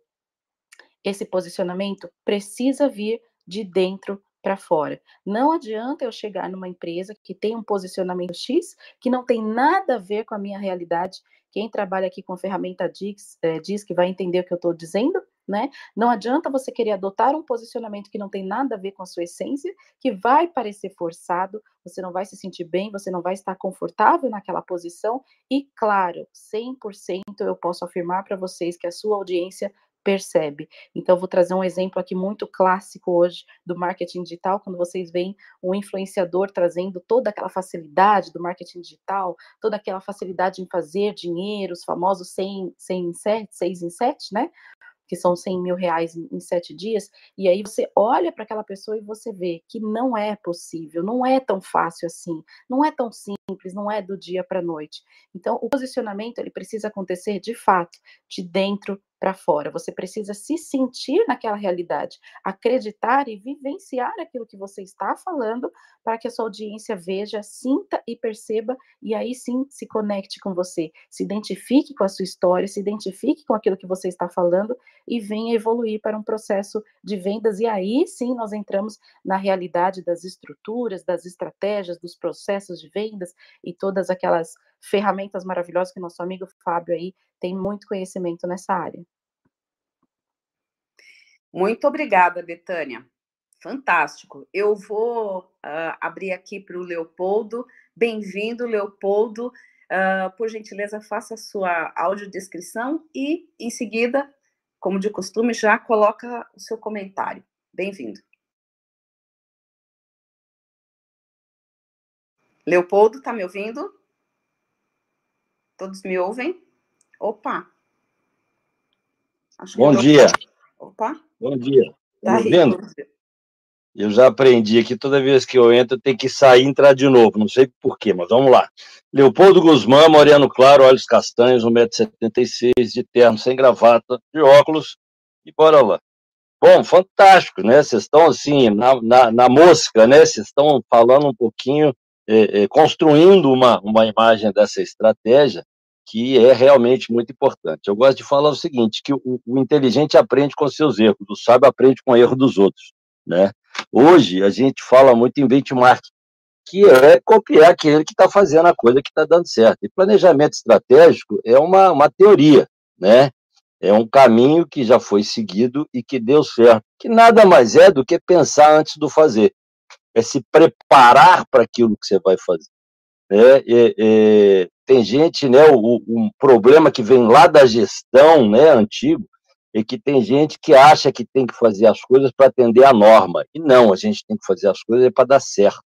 esse posicionamento precisa vir de dentro para fora. Não adianta eu chegar numa empresa que tem um posicionamento X que não tem nada a ver com a minha realidade. Quem trabalha aqui com ferramenta diz, é, diz que vai entender o que eu estou dizendo, né? Não adianta você querer adotar um posicionamento que não tem nada a ver com a sua essência, que vai parecer forçado, você não vai se sentir bem, você não vai estar confortável naquela posição, e claro, 100% eu posso afirmar para vocês que a sua audiência percebe. Então, vou trazer um exemplo aqui muito clássico hoje do marketing digital, quando vocês veem um influenciador trazendo toda aquela facilidade do marketing digital, toda aquela facilidade em fazer dinheiro, os famosos 100, 100 em 7, 6 em 7, né? Que são 100 mil reais em, sete dias, e aí você olha para aquela pessoa e você vê que não é possível, não é tão fácil assim, não é tão simples, não é do dia para a noite. Então, o posicionamento ele precisa acontecer de fato, de dentro para fora. Você precisa se sentir naquela realidade, acreditar e vivenciar aquilo que você está falando para que a sua audiência veja, sinta e perceba e aí sim se conecte com você, se identifique com a sua história, se identifique com aquilo que você está falando e venha evoluir para um processo de vendas e aí sim nós entramos na realidade das estruturas, das estratégias, dos processos de vendas e todas aquelas ferramentas maravilhosas que nosso amigo Fábio aí tem muito conhecimento nessa área. Muito obrigada, Betânia. Fantástico. Eu vou uh, abrir aqui para o Leopoldo. Bem-vindo, Leopoldo. Uh, por gentileza, faça a sua audiodescrição e, em seguida, como de costume, já coloca o seu comentário. Bem-vindo. Leopoldo, está me ouvindo? Todos me ouvem? Opa! Bom dia. Opa! Bom dia. Tá vendo? Eu já aprendi que toda vez que eu entro, tem que sair e entrar de novo. Não sei porquê, mas vamos lá. Leopoldo Guzmán, Moreno Claro, olhos castanhos, 1,76m, de terno, sem gravata, de óculos, e bora lá. Bom, fantástico, né? Vocês estão assim, na, na, na, mosca, né? Vocês estão falando um pouquinho, é, é, construindo uma, uma imagem dessa estratégia que é realmente muito importante. Eu gosto de falar o seguinte, que o, o inteligente aprende com seus erros, o sábio aprende com o erro dos outros, né? Hoje, a gente fala muito em benchmark, que é copiar aquele que está fazendo a coisa que está dando certo. E planejamento estratégico é uma, uma teoria, né? É um caminho que já foi seguido e que deu certo, que nada mais é do que pensar antes do fazer. É se preparar para aquilo que você vai fazer. É, é, é, tem gente, né, o, um problema que vem lá da gestão, né, antigo, é que tem gente que acha que tem que fazer as coisas para atender a norma. E não, a gente tem que fazer as coisas para dar certo.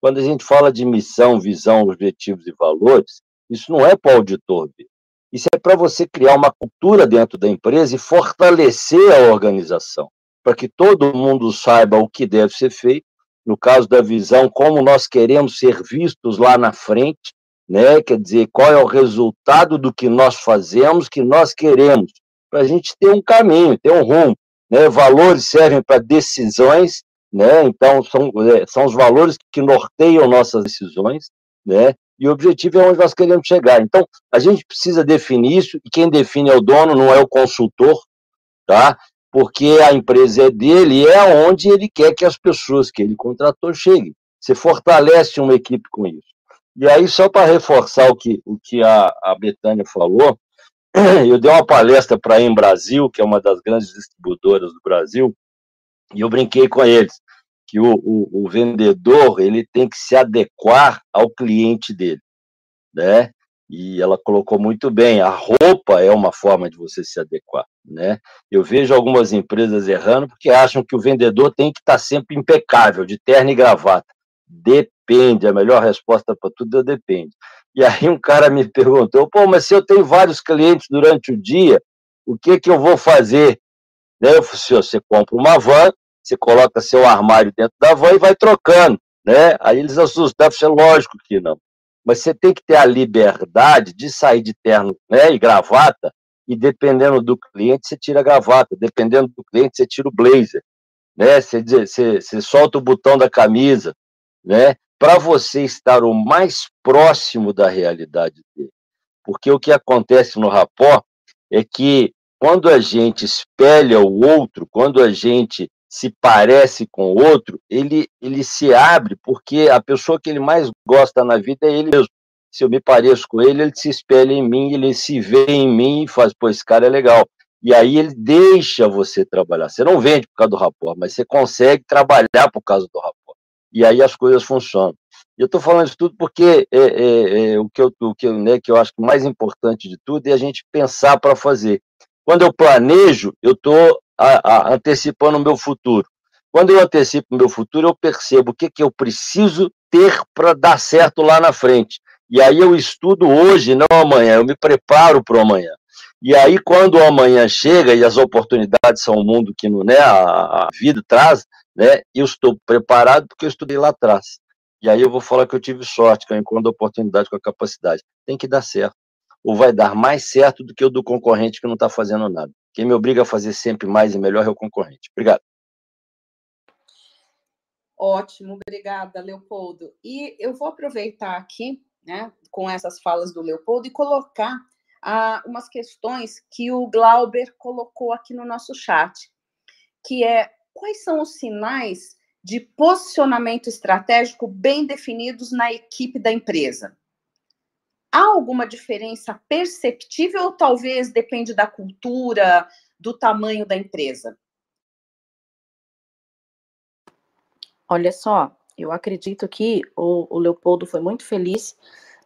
Quando a gente fala de missão, visão, objetivos e valores, isso não é para o auditor ver. Isso é para você criar uma cultura dentro da empresa e fortalecer a organização, para que todo mundo saiba o que deve ser feito. No caso da visão, como nós queremos ser vistos lá na frente, né? Quer dizer, qual é o resultado do que nós fazemos, que nós queremos para a gente ter um caminho, ter um rumo. Né? Valores servem para decisões, né? então são, é, são os valores que norteiam nossas decisões, né? e o objetivo é onde nós queremos chegar. Então, a gente precisa definir isso, e quem define é o dono, não é o consultor, tá? Porque a empresa é dele e é onde ele quer que as pessoas que ele contratou cheguem. Você fortalece uma equipe com isso. E aí, só para reforçar o que, o que a, a Betânia falou, (clears throat) eu dei uma palestra para a Em Brasil, que é uma das grandes distribuidoras do Brasil, e eu brinquei com eles que o, o, o, vendedor ele tem que se adequar ao cliente dele, né? E ela colocou muito bem, a roupa é uma forma de você se adequar, né? Eu vejo algumas empresas errando porque acham que o vendedor tem que estar sempre impecável, de terno e gravata. Depende, a melhor resposta para tudo é depende. E aí um cara me (laughs) perguntou, pô, mas se eu tenho vários clientes durante o dia, o que que eu vou fazer? Né? Eu falei, você compra uma van, você coloca seu armário dentro da van e vai trocando, né? Aí eles assustam, deve ser lógico que não. Mas você tem que ter a liberdade de sair de terno né, e gravata, e dependendo do cliente, você tira a gravata, dependendo do cliente, você tira o blazer, né? Você, você, você solta o botão da camisa, né? para você estar o mais próximo da realidade dele. Porque o que acontece no rapó é que quando a gente espelha o outro, quando a gente se parece com o outro, ele, ele se abre, porque a pessoa que ele mais gosta na vida é ele mesmo. Se eu me pareço com ele, ele se espelha em mim, ele se vê em mim e faz, pô, esse cara é legal. E aí ele deixa você trabalhar. Você não vende por causa do rapó, mas você consegue trabalhar por causa do rapó e aí as coisas funcionam. Eu estou falando isso tudo porque é, é, é, o, que eu, o que, né, que eu acho que mais importante de tudo é a gente pensar para fazer. Quando eu planejo, eu estou antecipando o meu futuro. Quando eu antecipo o meu futuro, eu percebo o que, que eu preciso ter para dar certo lá na frente. E aí eu estudo hoje, não amanhã, eu me preparo para o amanhã. E aí, quando o amanhã chega e as oportunidades são o mundo que né, a, a vida traz, né? Eu estou preparado porque eu estudei lá atrás. E aí eu vou falar que eu tive sorte, que eu encontro a oportunidade com a capacidade. Tem que dar certo. Ou vai dar mais certo do que o do concorrente que não está fazendo nada. Quem me obriga a fazer sempre mais e melhor é o concorrente. Obrigado. Ótimo, obrigada, Leopoldo. E eu vou aproveitar aqui, né, com essas falas do Leopoldo e colocar ah, umas questões que o Glauber colocou aqui no nosso chat, que é quais são os sinais de posicionamento estratégico bem definidos na equipe da empresa? Há alguma diferença perceptível ou talvez depende da cultura, do tamanho da empresa? Olha só, eu acredito que o, o Leopoldo foi muito feliz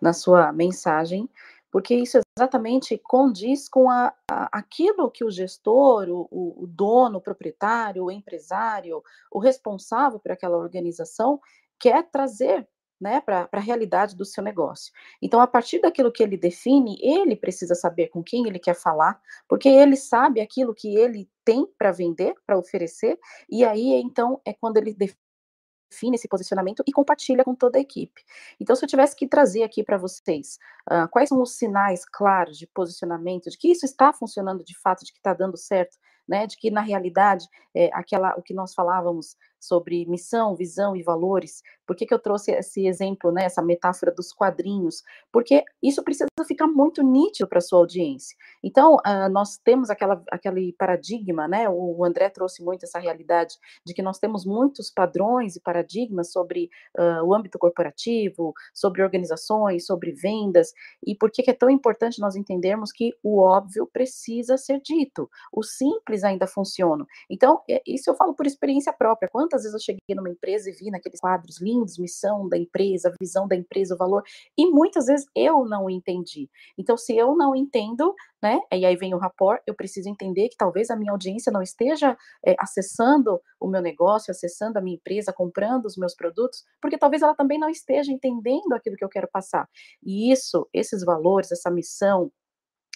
na sua mensagem, porque isso exatamente condiz com a, a, aquilo que o gestor, o, o, dono, o proprietário, o empresário, o responsável por aquela organização quer trazer né, para a realidade do seu negócio. Então, a partir daquilo que ele define, ele precisa saber com quem ele quer falar, porque ele sabe aquilo que ele tem para vender, para oferecer, e aí então é quando ele define esse posicionamento e compartilha com toda a equipe. Então, se eu tivesse que trazer aqui para vocês uh, quais são os sinais claros de posicionamento, de que isso está funcionando de fato, de que está dando certo, né, de que na realidade é, aquela o que nós falávamos sobre missão, visão e valores. Por que, que eu trouxe esse exemplo, né, essa metáfora dos quadrinhos? Porque isso precisa ficar muito nítido para a sua audiência. Então, uh, nós temos aquela, aquele paradigma, né, o André trouxe muito essa realidade de que nós temos muitos padrões e paradigmas sobre uh, o âmbito corporativo, sobre organizações, sobre vendas, e por que, que é tão importante nós entendermos que o óbvio precisa ser dito, o simples ainda funciona. Então, é, isso eu falo por experiência própria. Quantas vezes eu cheguei numa empresa e vi naqueles quadros lindos, missão da empresa, visão da empresa, o valor, e muitas vezes eu não entendi. Então, se eu não entendo, né, e aí vem o rapport, eu preciso entender que talvez a minha audiência não esteja é, acessando o meu negócio, acessando a minha empresa, comprando os meus produtos, porque talvez ela também não esteja entendendo aquilo que eu quero passar. E isso, esses valores, essa missão,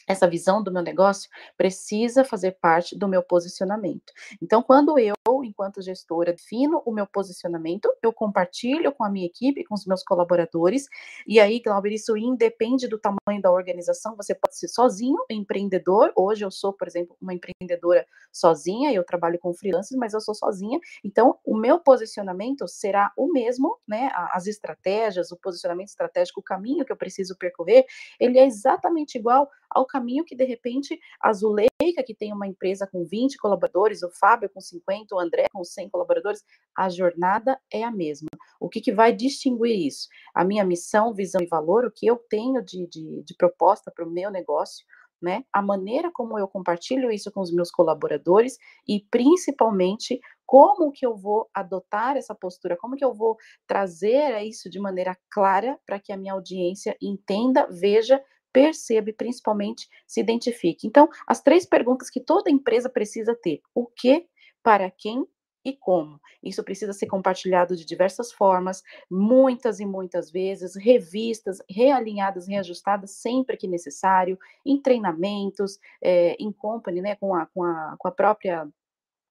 essa visão do meu negócio precisa fazer parte do meu posicionamento. Então, quando eu, enquanto gestora, defino o meu posicionamento, eu compartilho com a minha equipe, com os meus colaboradores, e aí, Glauber, isso independe do tamanho da organização, você pode ser sozinho, empreendedor, hoje eu sou, por exemplo, uma empreendedora sozinha, eu trabalho com freelancers, mas eu sou sozinha, então o meu posicionamento será o mesmo, né, as estratégias, o posicionamento estratégico, o caminho que eu preciso percorrer, ele é exatamente igual ao caminho que, de repente, a Zuleika, que tem uma empresa com 20 colaboradores, o Fábio com 50, o André com 100 colaboradores, a jornada é a mesma. O que, que vai distinguir isso? A minha missão, visão e valor, o que eu tenho de, de, de proposta para o meu negócio, né? A maneira como eu compartilho isso com os meus colaboradores e principalmente como que eu vou adotar essa postura, como que eu vou trazer isso de maneira clara para que a minha audiência entenda, veja perceba e principalmente se identifique. Então, as três perguntas que toda empresa precisa ter: o que, para quem e como. Isso precisa ser compartilhado de diversas formas, muitas e muitas vezes, revistas, realinhadas, reajustadas sempre que necessário, em treinamentos, é, em company, né, com a, com a, com a própria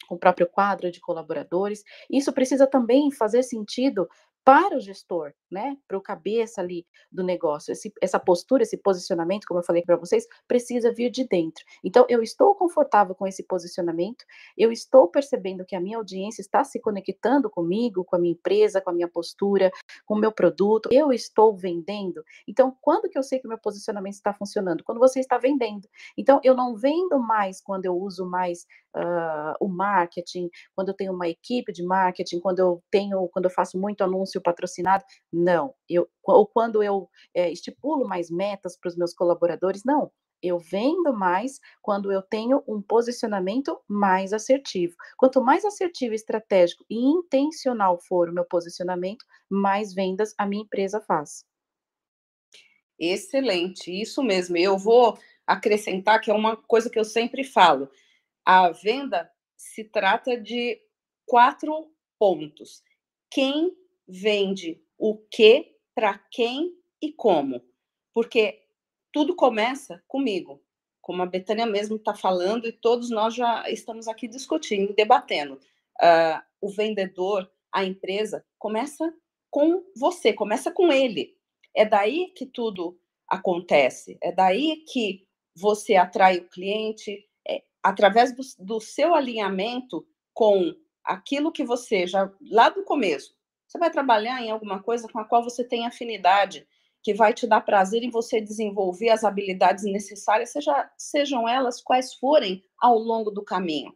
com o próprio quadro de colaboradores. Isso precisa também fazer sentido para o gestor, né, para o cabeça ali do negócio. Esse, essa postura, esse posicionamento, como eu falei para vocês, precisa vir de dentro. Então, eu estou confortável com esse posicionamento, eu estou percebendo que a minha audiência está se conectando comigo, com a minha empresa, com a minha postura, com o meu produto, eu estou vendendo. Então, quando que eu sei que o meu posicionamento está funcionando? Quando você está vendendo. Então, eu não vendo mais quando eu uso mais uh, o marketing, quando eu tenho uma equipe de marketing, quando eu tenho, quando eu faço muito anúncio anúncio patrocinado. Não. Eu, ou quando eu é, estipulo mais metas para os meus colaboradores, não. Eu vendo mais quando eu tenho um posicionamento mais assertivo. Quanto mais assertivo, estratégico e intencional for o meu posicionamento, mais vendas a minha empresa faz. Excelente, isso mesmo. Eu vou acrescentar que é uma coisa que eu sempre falo. A venda se trata de quatro pontos. Quem vende o que, para quem e como. Porque tudo começa comigo, como a Betânia mesmo está falando, e todos nós já estamos aqui discutindo, debatendo. Uh, o vendedor, a empresa, começa com você, começa com ele. É daí que tudo acontece, é daí que você atrai o cliente, é, através do, do seu alinhamento com aquilo que você já, lá do começo, você vai trabalhar em alguma coisa com a qual você tem afinidade, que vai te dar prazer em você desenvolver as habilidades necessárias, seja, sejam elas quais forem ao longo do caminho.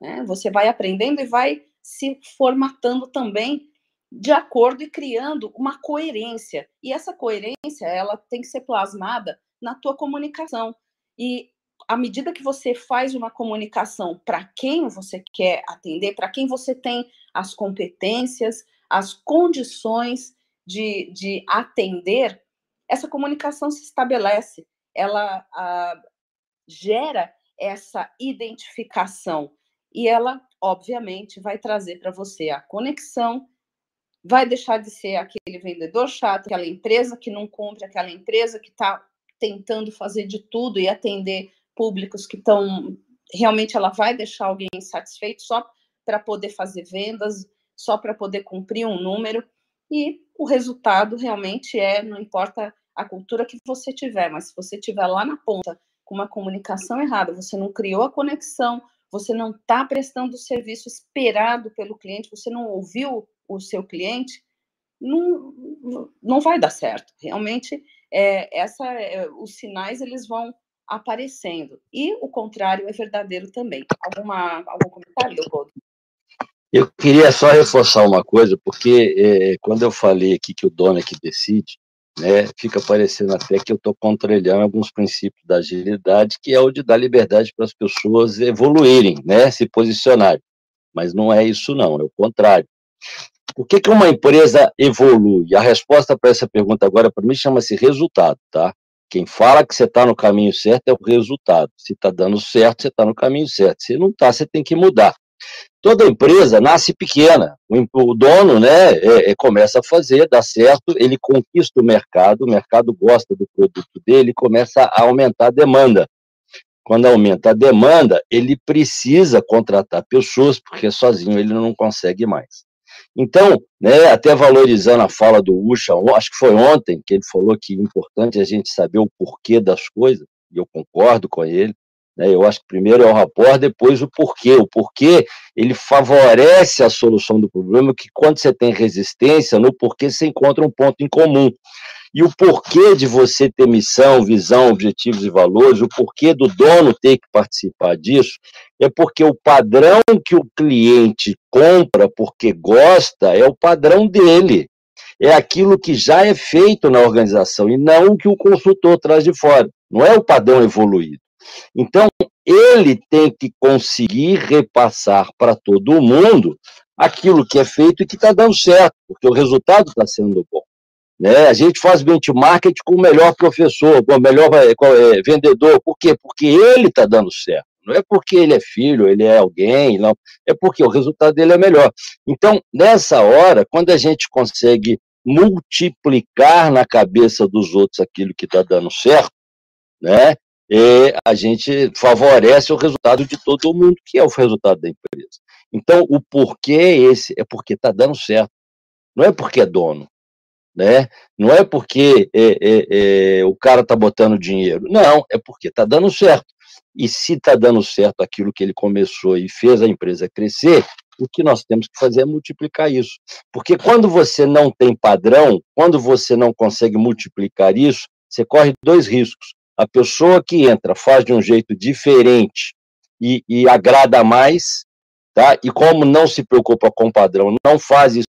Né? Você vai aprendendo e vai se formatando também de acordo e criando uma coerência. E essa coerência, ela tem que ser plasmada na tua comunicação. E à medida que você faz uma comunicação para quem você quer atender, para quem você tem as competências, as condições de, de atender, essa comunicação se estabelece, ela a, gera essa identificação e ela, obviamente, vai trazer para você a conexão vai deixar de ser aquele vendedor chato, aquela empresa que não cumpre, aquela empresa que está tentando fazer de tudo e atender públicos que estão. Realmente ela vai deixar alguém insatisfeito só para poder fazer vendas, só para poder cumprir um número. E o resultado realmente é, não importa a cultura que você tiver, mas se você tiver lá na ponta com uma comunicação errada, você não criou a conexão, você não está prestando o serviço esperado pelo cliente, você não ouviu o seu cliente, não, não vai dar certo. Realmente, é, essa, é, os sinais eles vão aparecendo. E o contrário é verdadeiro também. Alguma, algum comentário, Leopoldo? Eu queria só reforçar uma coisa, porque é, quando eu falei aqui que o dono é que decide, né, fica parecendo até que eu estou contrariando alguns princípios da agilidade, que é o de dar liberdade para as pessoas evoluírem, né, se posicionarem. Mas não é isso, não, é o contrário. O que, que uma empresa evolui? A resposta para essa pergunta agora, para mim, chama-se resultado, tá? Quem fala que você está no caminho certo é o resultado. Se está dando certo, você está no caminho certo. Se não está, você tem que mudar. Toda empresa nasce pequena. O, dono, né, é, é, começa a fazer, dá certo, ele conquista o mercado, o mercado gosta do produto dele, começa a aumentar a demanda. Quando aumenta a demanda, ele precisa contratar pessoas, porque sozinho ele não consegue mais. Então, né, até valorizando a fala do Ucha, acho que foi ontem que ele falou que é importante a gente saber o porquê das coisas, e eu concordo com ele. Né, eu acho que primeiro é o rapport, depois o porquê. O porquê, ele favorece a solução do problema, que quando você tem resistência, no porquê você encontra um ponto em comum. E o porquê de você ter missão, visão, objetivos e valores, o porquê do dono ter que participar disso, é porque o padrão que o cliente compra porque gosta é o padrão dele. É aquilo que já é feito na organização e não o que o consultor traz de fora. Não é o padrão evoluído. Então, ele tem que conseguir repassar para todo mundo aquilo que é feito e que está dando certo, porque o resultado está sendo bom. Né? A gente faz benchmark com o melhor professor, com o melhor é, é, vendedor. Por quê? Porque ele está dando certo. Não é porque ele é filho, ele é alguém, não. É porque o resultado dele é melhor. Então, nessa hora, quando a gente consegue multiplicar na cabeça dos outros aquilo que está dando certo, né? E a gente favorece o resultado de todo mundo, que é o resultado da empresa. Então, o porquê é esse é porque está dando certo. Não é porque é dono, né? Não é porque é, é, é, o cara está botando dinheiro, não, é porque está dando certo. E se está dando certo aquilo que ele começou e fez a empresa crescer, o que nós temos que fazer é multiplicar isso. Porque quando você não tem padrão, quando você não consegue multiplicar isso, você corre dois riscos. A pessoa que entra faz de um jeito diferente e, e agrada mais, tá? E como não se preocupa com o padrão, não faz isso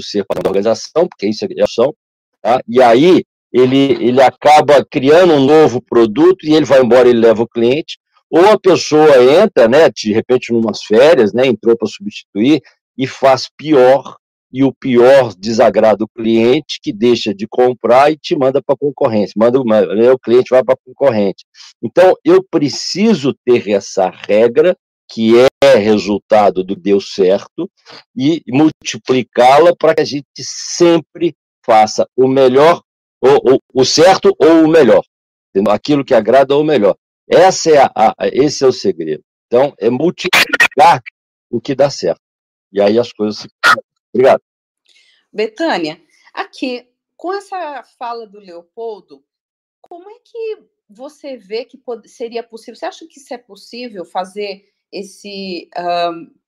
ser para a organização, porque isso é ação, tá? e aí ele, ele acaba criando um novo produto e ele vai embora, ele leva o cliente, ou a pessoa entra, né, de repente, numas férias, né, entrou para substituir e faz pior, e o pior desagrada o cliente, que deixa de comprar e te manda para a concorrência, manda né, o cliente vai para a concorrente. Então, eu preciso ter essa regra que é resultado do deu certo, e multiplicá-la para que a gente sempre faça o melhor, ou, o certo ou o melhor, aquilo que agrada ou o melhor. Essa é a, a, esse é o segredo. Então, é multiplicar o que dá certo. E aí as coisas. Obrigado. Betânia, aqui, com essa fala do Leopoldo, como é que você vê que seria possível? Você acha que isso é possível fazer esse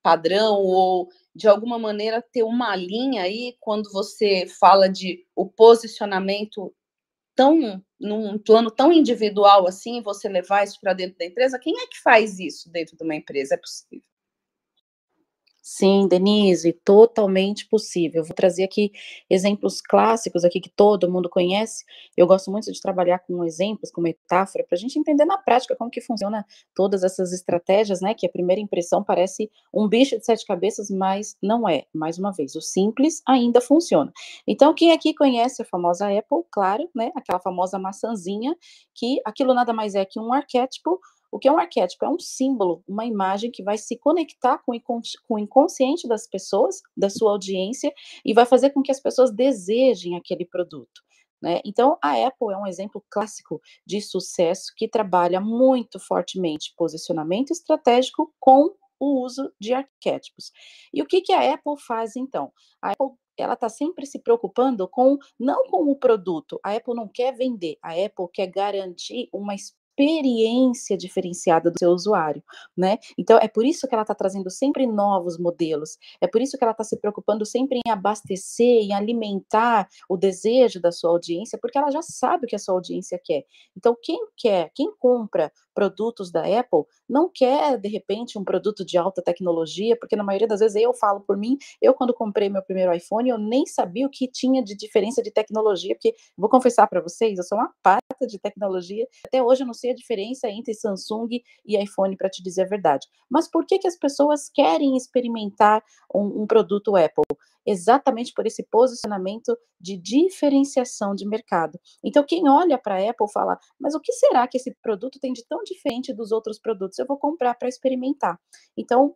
padrão ou de alguma maneira ter uma linha aí quando você fala de o posicionamento tão num plano tão individual assim, você levar isso para dentro da empresa? Quem é que faz isso dentro de uma empresa? É possível? Sim, Denise, totalmente possível. vou trazer aqui exemplos clássicos aqui que todo mundo conhece. Eu gosto muito de trabalhar com exemplos, com metáfora, para a gente entender na prática como que funciona todas essas estratégias, né? Que a primeira impressão parece um bicho de sete cabeças, mas não é. Mais uma vez, o simples ainda funciona. Então, quem aqui conhece a famosa Apple, claro, né? Aquela famosa maçãzinha, que aquilo nada mais é que um arquétipo O que é um arquétipo? É um símbolo, uma imagem que vai se conectar com o inconsciente das pessoas, da sua audiência, e vai fazer com que as pessoas desejem aquele produto. Né? Então, a Apple é um exemplo clássico de sucesso que trabalha muito fortemente posicionamento estratégico com o uso de arquétipos. E o que, que a Apple faz então? A Apple ela está sempre se preocupando com não com o produto. A Apple não quer vender, a Apple quer garantir uma experiência diferenciada do seu usuário, né? Então é por isso que ela está trazendo sempre novos modelos, é por isso que ela está se preocupando sempre em abastecer, em alimentar o desejo da sua audiência, porque ela já sabe o que a sua audiência quer. Então quem quer, quem compra produtos da Apple não quer de repente um produto de alta tecnologia, porque na maioria das vezes eu falo por mim, eu quando comprei meu primeiro iPhone eu nem sabia o que tinha de diferença de tecnologia, porque vou confessar para vocês, eu sou uma pata de tecnologia, até hoje eu não sei a diferença entre Samsung e iPhone, para te dizer a verdade. Mas por que, que as pessoas querem experimentar um, um produto Apple? Exatamente por esse posicionamento de diferenciação de mercado. Então, quem olha para a Apple fala, mas o que será que esse produto tem de tão diferente dos outros produtos? Eu vou comprar para experimentar. Então,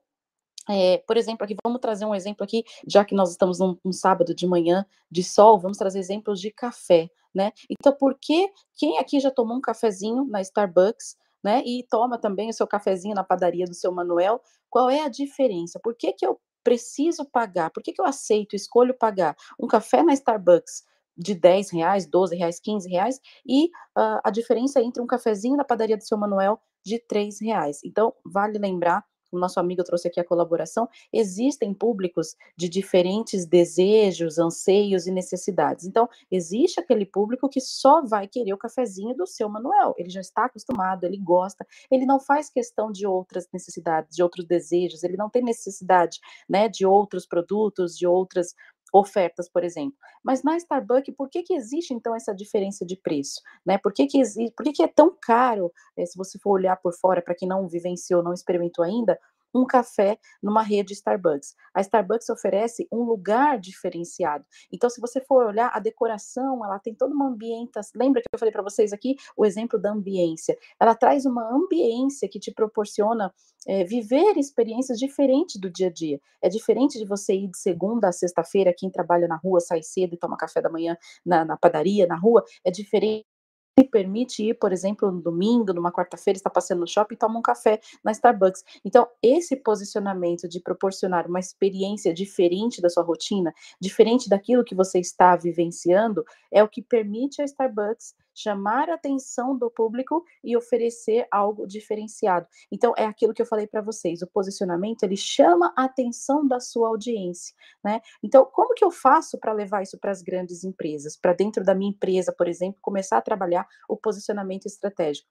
é, por exemplo, aqui vamos trazer um exemplo aqui, já que nós estamos num, num, sábado de manhã de sol, vamos trazer exemplos de café, né? Então, por que quem aqui já tomou um cafezinho na Starbucks, né? E toma também o seu cafezinho na padaria do seu Manuel? Qual é a diferença? Por que, que eu preciso pagar? Por que, que eu aceito, escolho pagar um café na Starbucks de 10 reais, 12 reais, 15 reais, e uh, a diferença entre um cafezinho na padaria do seu Manuel de 3 reais. Então, vale lembrar o nosso amigo trouxe aqui a colaboração, existem públicos de diferentes desejos, anseios e necessidades. Então, existe aquele público que só vai querer o cafezinho do seu Manuel. Ele já está acostumado, ele gosta, ele não faz questão de outras necessidades, de outros desejos, ele não tem necessidade, né, de outros produtos, de outras ofertas, por exemplo. Mas na Starbucks, por que, que existe então essa diferença de preço? Né? Por, que, que, existe, por que, que é tão caro, eh, se você for olhar por fora, para quem não vivenciou, não experimentou ainda, um café numa rede Starbucks. A Starbucks oferece um lugar diferenciado. Então, se você for olhar a decoração, ela tem toda uma ambientação. Lembra que eu falei para vocês aqui o exemplo da ambiência? Ela traz uma ambiência que te proporciona é, viver experiências diferentes do dia a dia. É diferente de você ir de segunda a sexta-feira, quem trabalha na rua sai cedo e toma café da manhã na, na padaria, na rua. É diferente permite ir, por exemplo, no domingo, numa quarta-feira, está passando no shopping e toma um café na Starbucks. Então, esse posicionamento de proporcionar uma experiência diferente da sua rotina, diferente daquilo que você está vivenciando, é o que permite a Starbucks chamar a atenção do público e oferecer algo diferenciado. Então, é aquilo que eu falei para vocês, o posicionamento, ele chama a atenção da sua audiência, né? Então, como que eu faço para levar isso para as grandes empresas? Para dentro da minha empresa, por exemplo, começar a trabalhar o posicionamento estratégico?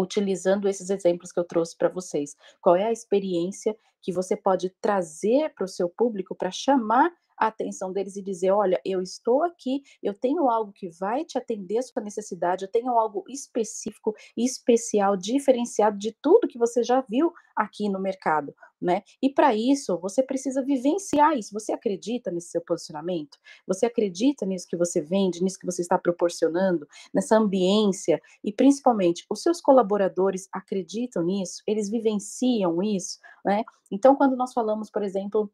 utilizando esses exemplos que eu trouxe para vocês. Qual é a experiência que você pode trazer para o seu público para chamar a atenção deles e dizer: olha, eu estou aqui, eu tenho algo que vai te atender a sua necessidade, eu tenho algo específico, especial, diferenciado de tudo que você já viu aqui no mercado, né? E para isso, você precisa vivenciar isso. Você acredita nesse seu posicionamento? Você acredita nisso que você vende, nisso que você está proporcionando, nessa ambiência? E principalmente, os seus colaboradores acreditam nisso? Eles vivenciam isso, né? Então, quando nós falamos, por exemplo,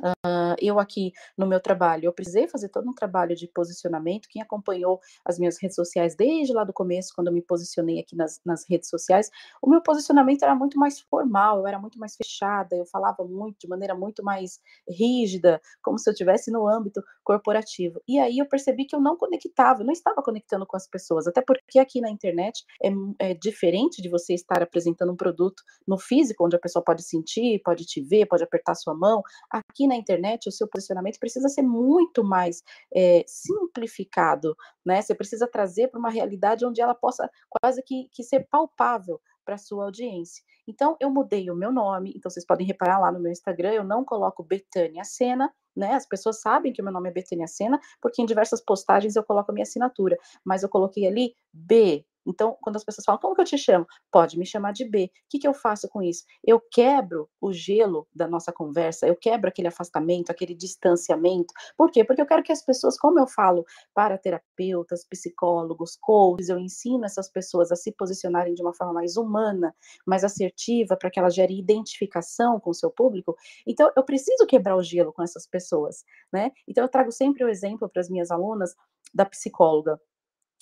Uh, eu aqui no meu trabalho, eu precisei fazer todo um trabalho de posicionamento. Quem acompanhou as minhas redes sociais desde lá do começo, quando eu me posicionei aqui nas, nas redes sociais, o meu posicionamento era muito mais formal, eu era muito mais fechada, eu falava muito, de maneira muito mais rígida, como se eu estivesse no âmbito corporativo. E aí eu percebi que eu não conectava, eu não estava conectando com as pessoas, até porque aqui na internet é, é diferente de você estar apresentando um produto no físico, onde a pessoa pode sentir, pode te ver, pode apertar sua mão. Aqui na internet o seu posicionamento precisa ser muito mais é, simplificado, né? Você precisa trazer para uma realidade onde ela possa quase que, que ser palpável para sua audiência. Então, eu mudei o meu nome, então vocês podem reparar lá no meu Instagram, eu não coloco Betânia Sena, né? As pessoas sabem que o meu nome é Betânia Sena, porque em diversas postagens eu coloco a minha assinatura, mas eu coloquei ali B Então, quando as pessoas falam, como que eu te chamo? Pode me chamar de B. O que, que eu faço com isso? Eu quebro o gelo da nossa conversa, eu quebro aquele afastamento, aquele distanciamento. Por quê? Porque eu quero que as pessoas, como eu falo para terapeutas, psicólogos, coaches, eu ensino essas pessoas a se posicionarem de uma forma mais humana, mais assertiva, para que elas gerem identificação com o seu público. Então, eu preciso quebrar o gelo com essas pessoas, né? Então, eu trago sempre o exemplo para as minhas alunas da psicóloga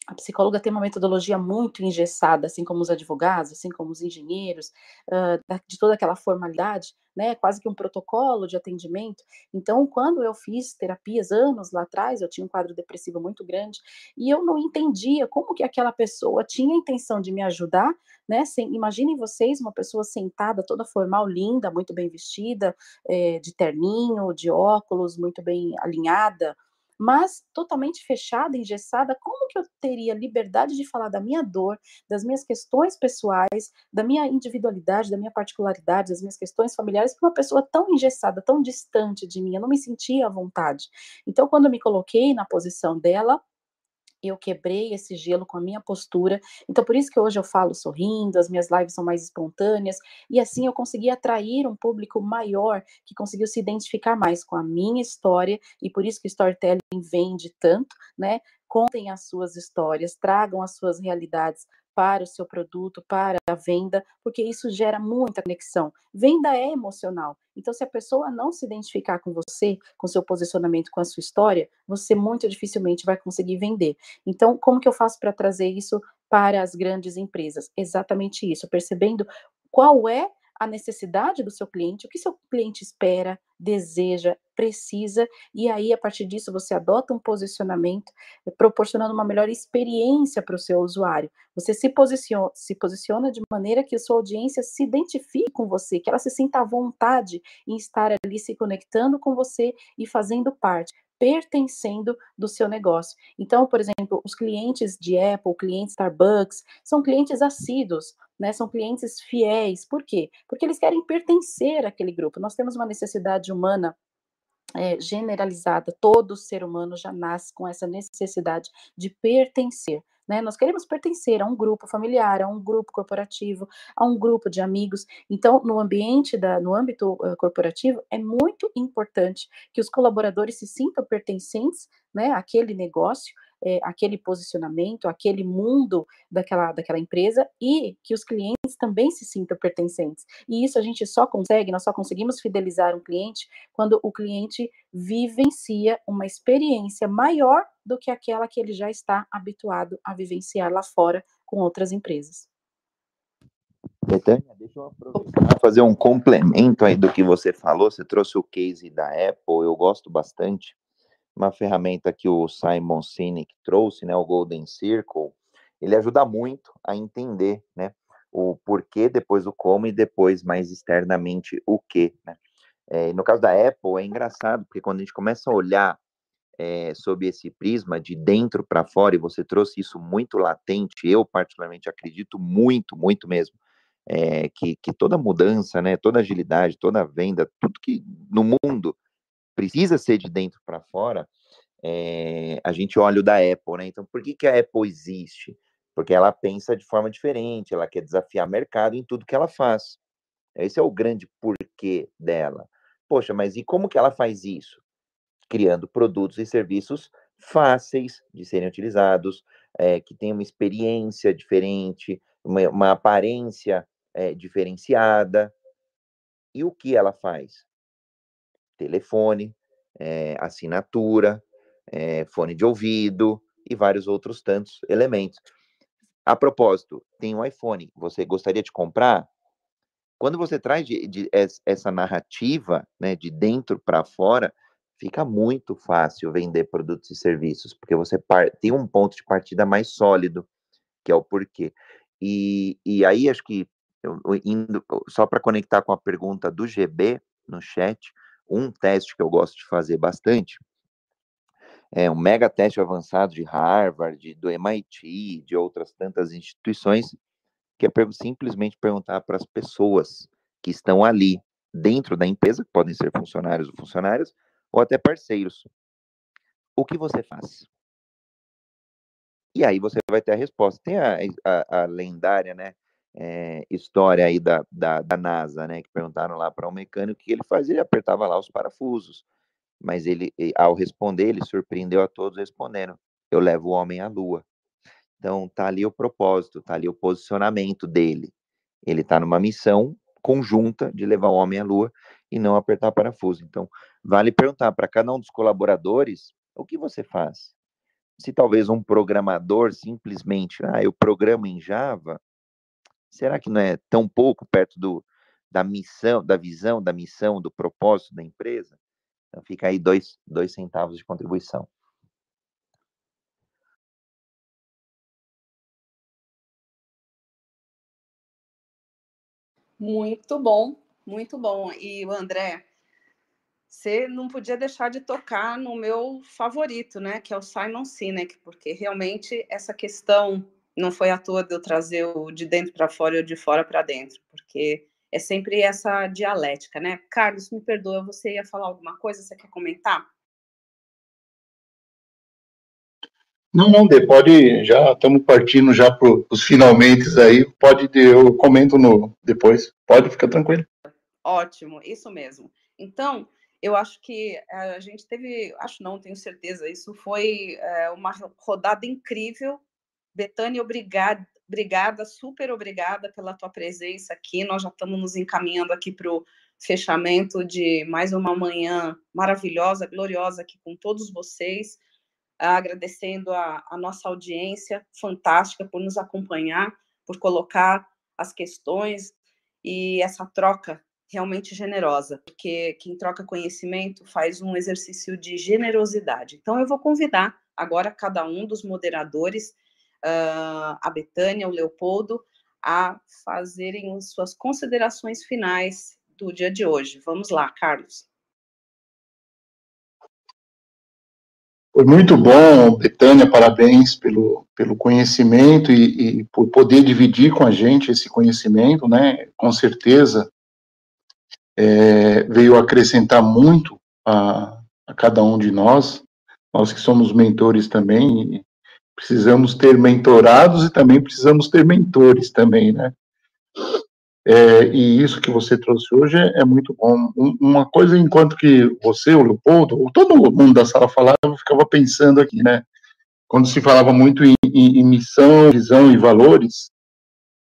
a psicóloga tem uma metodologia muito engessada, assim como os advogados, assim como os engenheiros, de toda aquela formalidade, né, quase que um protocolo de atendimento. Então, quando eu fiz terapias anos lá atrás, eu tinha um quadro depressivo muito grande e eu não entendia como que aquela pessoa tinha a intenção de me ajudar, né? Sem, imaginem vocês uma pessoa sentada, toda formal, linda, muito bem vestida, é, de terninho, de óculos, muito bem alinhada, mas totalmente fechada, engessada, como que eu teria liberdade de falar da minha dor, das minhas questões pessoais, da minha individualidade, da minha particularidade, das minhas questões familiares, para uma pessoa tão engessada, tão distante de mim? Eu não me sentia à vontade. Então, quando eu me coloquei na posição dela, eu quebrei esse gelo com a minha postura. Então, por isso que hoje eu falo sorrindo, as minhas lives são mais espontâneas, e assim eu consegui atrair um público maior que conseguiu se identificar mais com a minha história, e por isso que o storytelling vende tanto, né? Contem as suas histórias, tragam as suas realidades para o seu produto, para a venda, porque isso gera muita conexão. Venda é emocional. Então, se a pessoa não se identificar com você, com seu posicionamento, com a sua história, você muito dificilmente vai conseguir vender. Então, como que eu faço para trazer isso para as grandes empresas? Exatamente isso, percebendo qual é a necessidade do seu cliente, o que seu cliente espera, deseja, precisa, e aí a partir disso você adota um posicionamento, eh, proporcionando uma melhor experiência para o seu usuário. Você se posiciona, se posiciona de maneira que a sua audiência se identifique com você, que ela se sinta à vontade em estar ali se conectando com você e fazendo parte pertencendo do seu negócio. Então, por exemplo, os clientes de Apple, clientes Starbucks, são clientes assíduos, né? São clientes fiéis. Por quê? Porque eles querem pertencer àquele grupo. Nós temos uma necessidade humana é, generalizada, todo ser humano já nasce com essa necessidade de pertencer. Né? Nós queremos pertencer a um grupo familiar, a um grupo corporativo, a um grupo de amigos. Então, no ambiente da, no âmbito uh, corporativo, é muito importante que os colaboradores se sintam pertencentes, né, àquele negócio, é, aquele posicionamento, aquele mundo daquela, daquela empresa e que os clientes também se sintam pertencentes. E isso a gente só consegue, nós só conseguimos fidelizar um cliente quando o cliente vivencia uma experiência maior do que aquela que ele já está habituado a vivenciar lá fora com outras empresas. Betânia, deixa eu aproveitar fazer um complemento aí do que você falou. Você trouxe o case da Apple, eu gosto bastante uma ferramenta que o Simon Sinek trouxe, né, o Golden Circle, ele ajuda muito a entender, né, o porquê, depois o como e depois mais externamente o que, né. É, no caso da Apple é engraçado porque quando a gente começa a olhar é, sob esse prisma de dentro para fora e você trouxe isso muito latente, eu particularmente acredito muito, muito mesmo, é, que, que toda mudança, né, toda agilidade, toda venda, tudo que no mundo precisa ser de dentro para fora, é, a gente olha o da Apple, né? Então, por que, que a Apple existe? Porque ela pensa de forma diferente, ela quer desafiar o mercado em tudo que ela faz. Esse é o grande porquê dela. Poxa, mas e como que ela faz isso? Criando produtos e serviços fáceis de serem utilizados, é, que tenham uma experiência diferente, uma, uma aparência é, diferenciada. E o que ela faz? Telefone, é, assinatura, é, fone de ouvido e vários outros tantos elementos. A propósito, tem um iPhone, você gostaria de comprar? Quando você traz de, de, essa narrativa né, de dentro para fora, fica muito fácil vender produtos e serviços, porque você tem um ponto de partida mais sólido, que é o porquê. E, e aí, acho que, eu, indo, só para conectar com a pergunta do GB no chat, um teste que eu gosto de fazer bastante é um mega teste avançado de Harvard, do MIT, de outras tantas instituições, que é simplesmente perguntar para as pessoas que estão ali dentro da empresa, que podem ser funcionários ou funcionárias, ou até parceiros. O que você faz? E aí você vai ter a resposta. Tem a, a, a lendária, né? É, história aí da, da, da, NASA, né? Que perguntaram lá para um mecânico o que ele fazia, ele apertava lá os parafusos. Mas ele, ao responder, ele surpreendeu a todos respondendo: Eu levo o homem à Lua. Então tá ali o propósito, tá ali o posicionamento dele. Ele está numa missão conjunta de levar o homem à Lua e não apertar parafuso. Então, vale perguntar para cada um dos colaboradores o que você faz se talvez um programador simplesmente, ah, eu programo em Java, será que não é tão pouco perto do, da missão, da visão, da missão, do propósito da empresa? Então fica aí dois, dois centavos de contribuição. Muito bom, muito bom. E o André, você não podia deixar de tocar no meu favorito, né, que é o Simon Sinek, porque realmente essa questão não foi à toa de eu trazer o de dentro para fora e o de fora para dentro, porque é sempre essa dialética, né? Carlos, me perdoa, você ia falar alguma coisa, você quer comentar? Não, não, Dê, pode, já estamos partindo já para os finalmente aí, pode, eu comento no depois, pode ficar tranquilo. Ótimo, isso mesmo. Então, eu acho que eh, a gente teve, acho não, tenho certeza, isso foi é, uma rodada incrível. Betânia, obrigada, obrigada, super obrigada pela tua presença aqui. Nós já estamos nos encaminhando aqui para o fechamento de mais uma manhã maravilhosa, gloriosa aqui com todos vocês. Agradecendo a, a nossa audiência fantástica por nos acompanhar, por colocar as questões e essa troca realmente generosa, porque quem troca conhecimento faz um exercício de generosidade. Então, eu vou convidar agora cada um dos moderadores, uh, a Betânia, o Leopoldo, a fazerem as suas considerações finais do dia de hoje. Vamos lá, Carlos. Foi muito bom, Betânia, parabéns pelo, pelo conhecimento e, e, por poder dividir com a gente esse conhecimento, né? Com certeza, é, veio acrescentar muito a, a, cada um de nós, nós que somos mentores também, precisamos ter mentorados e também precisamos ter mentores também, né? É, e isso que você trouxe hoje é, é muito bom. Um, uma coisa, enquanto que você, o Leopoldo, todo mundo da sala falava, eu ficava pensando aqui, né? Quando se falava muito em, em, em missão, visão e valores,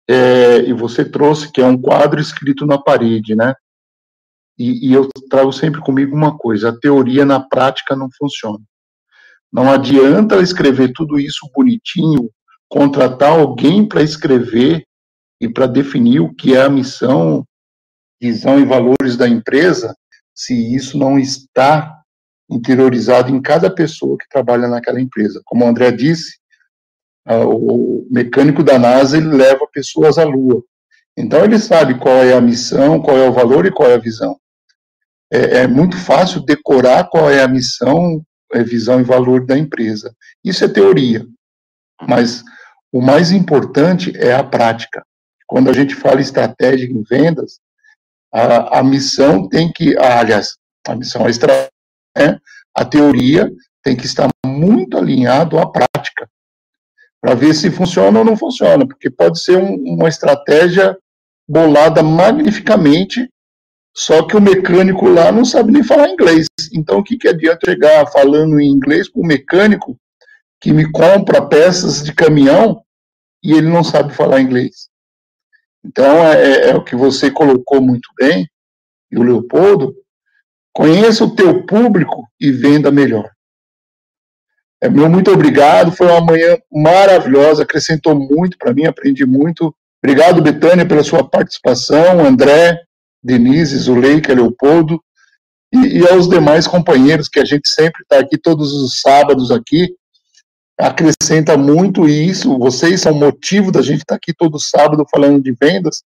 é, e você trouxe que é um quadro escrito na parede, né? E, e eu trago sempre comigo uma coisa: a teoria na prática não funciona. Não adianta escrever tudo isso bonitinho, contratar alguém para escrever e para definir o que é a missão, visão e valores da empresa, se isso não está interiorizado em cada pessoa que trabalha naquela empresa. Como o André disse, o mecânico da NASA ele leva pessoas à Lua. Então ele sabe qual é a missão, qual é o valor e qual é a visão é, é muito fácil decorar qual é a missão, visão e valor da empresa. Isso é teoria, mas o mais importante é a prática. Quando a gente fala estratégia em vendas, a, a missão tem que, aliás, a missão é extra, é, a teoria tem que estar muito alinhado à prática, para ver se funciona ou não funciona, porque pode ser um, uma estratégia bolada magnificamente, só que o mecânico lá não sabe nem falar inglês. Então, o que, que adianta chegar falando em inglês para o mecânico que me compra peças de caminhão e ele não sabe falar inglês? Então, é, é, é o que você colocou muito bem, e o Leopoldo, conheça o teu público e venda melhor. É, meu muito obrigado, foi uma manhã maravilhosa, acrescentou muito para mim, aprendi muito. Obrigado, Betânia, pela sua participação, André, Denise, Zuleika, Leopoldo, e, e aos demais companheiros que a gente sempre está aqui todos os sábados aqui, acrescenta muito isso, vocês são motivo da gente estar tá aqui todo sábado falando de vendas,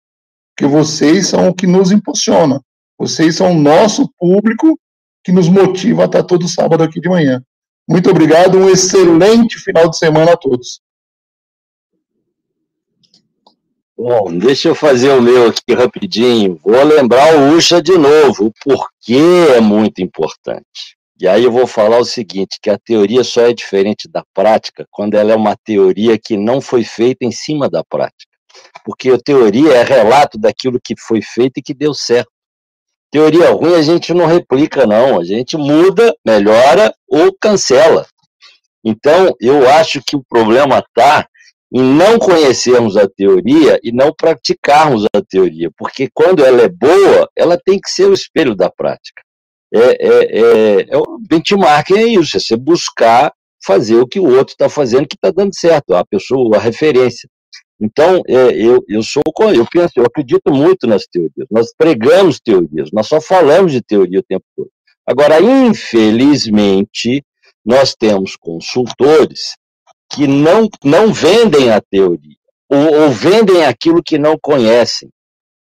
que vocês são o que nos impulsiona, vocês são o nosso público que nos motiva a estar tá todo sábado aqui de manhã. Muito obrigado, um excelente final de semana a todos. Bom, deixa eu fazer o meu aqui rapidinho. Vou lembrar o Ucha de novo, o porquê é muito importante. E aí eu vou falar o seguinte, que a teoria só é diferente da prática quando ela é uma teoria que não foi feita em cima da prática. Porque a teoria é relato daquilo que foi feito e que deu certo. Teoria ruim a gente não replica, não. A gente muda, melhora ou cancela. Então, eu acho que o problema está em não conhecermos a teoria e não praticarmos a teoria, porque quando ela é boa, ela tem que ser o espelho da prática. É, é, é, é o benchmarking é isso, é você buscar fazer o que o outro está fazendo que está dando certo, a pessoa, a referência. Então, é, eu, eu sou, eu penso, eu acredito muito nas teorias. Nós pregamos teorias, nós só falamos de teoria o tempo todo. Agora, infelizmente, nós temos consultores que não, não vendem a teoria, ou, ou vendem aquilo que não conhecem.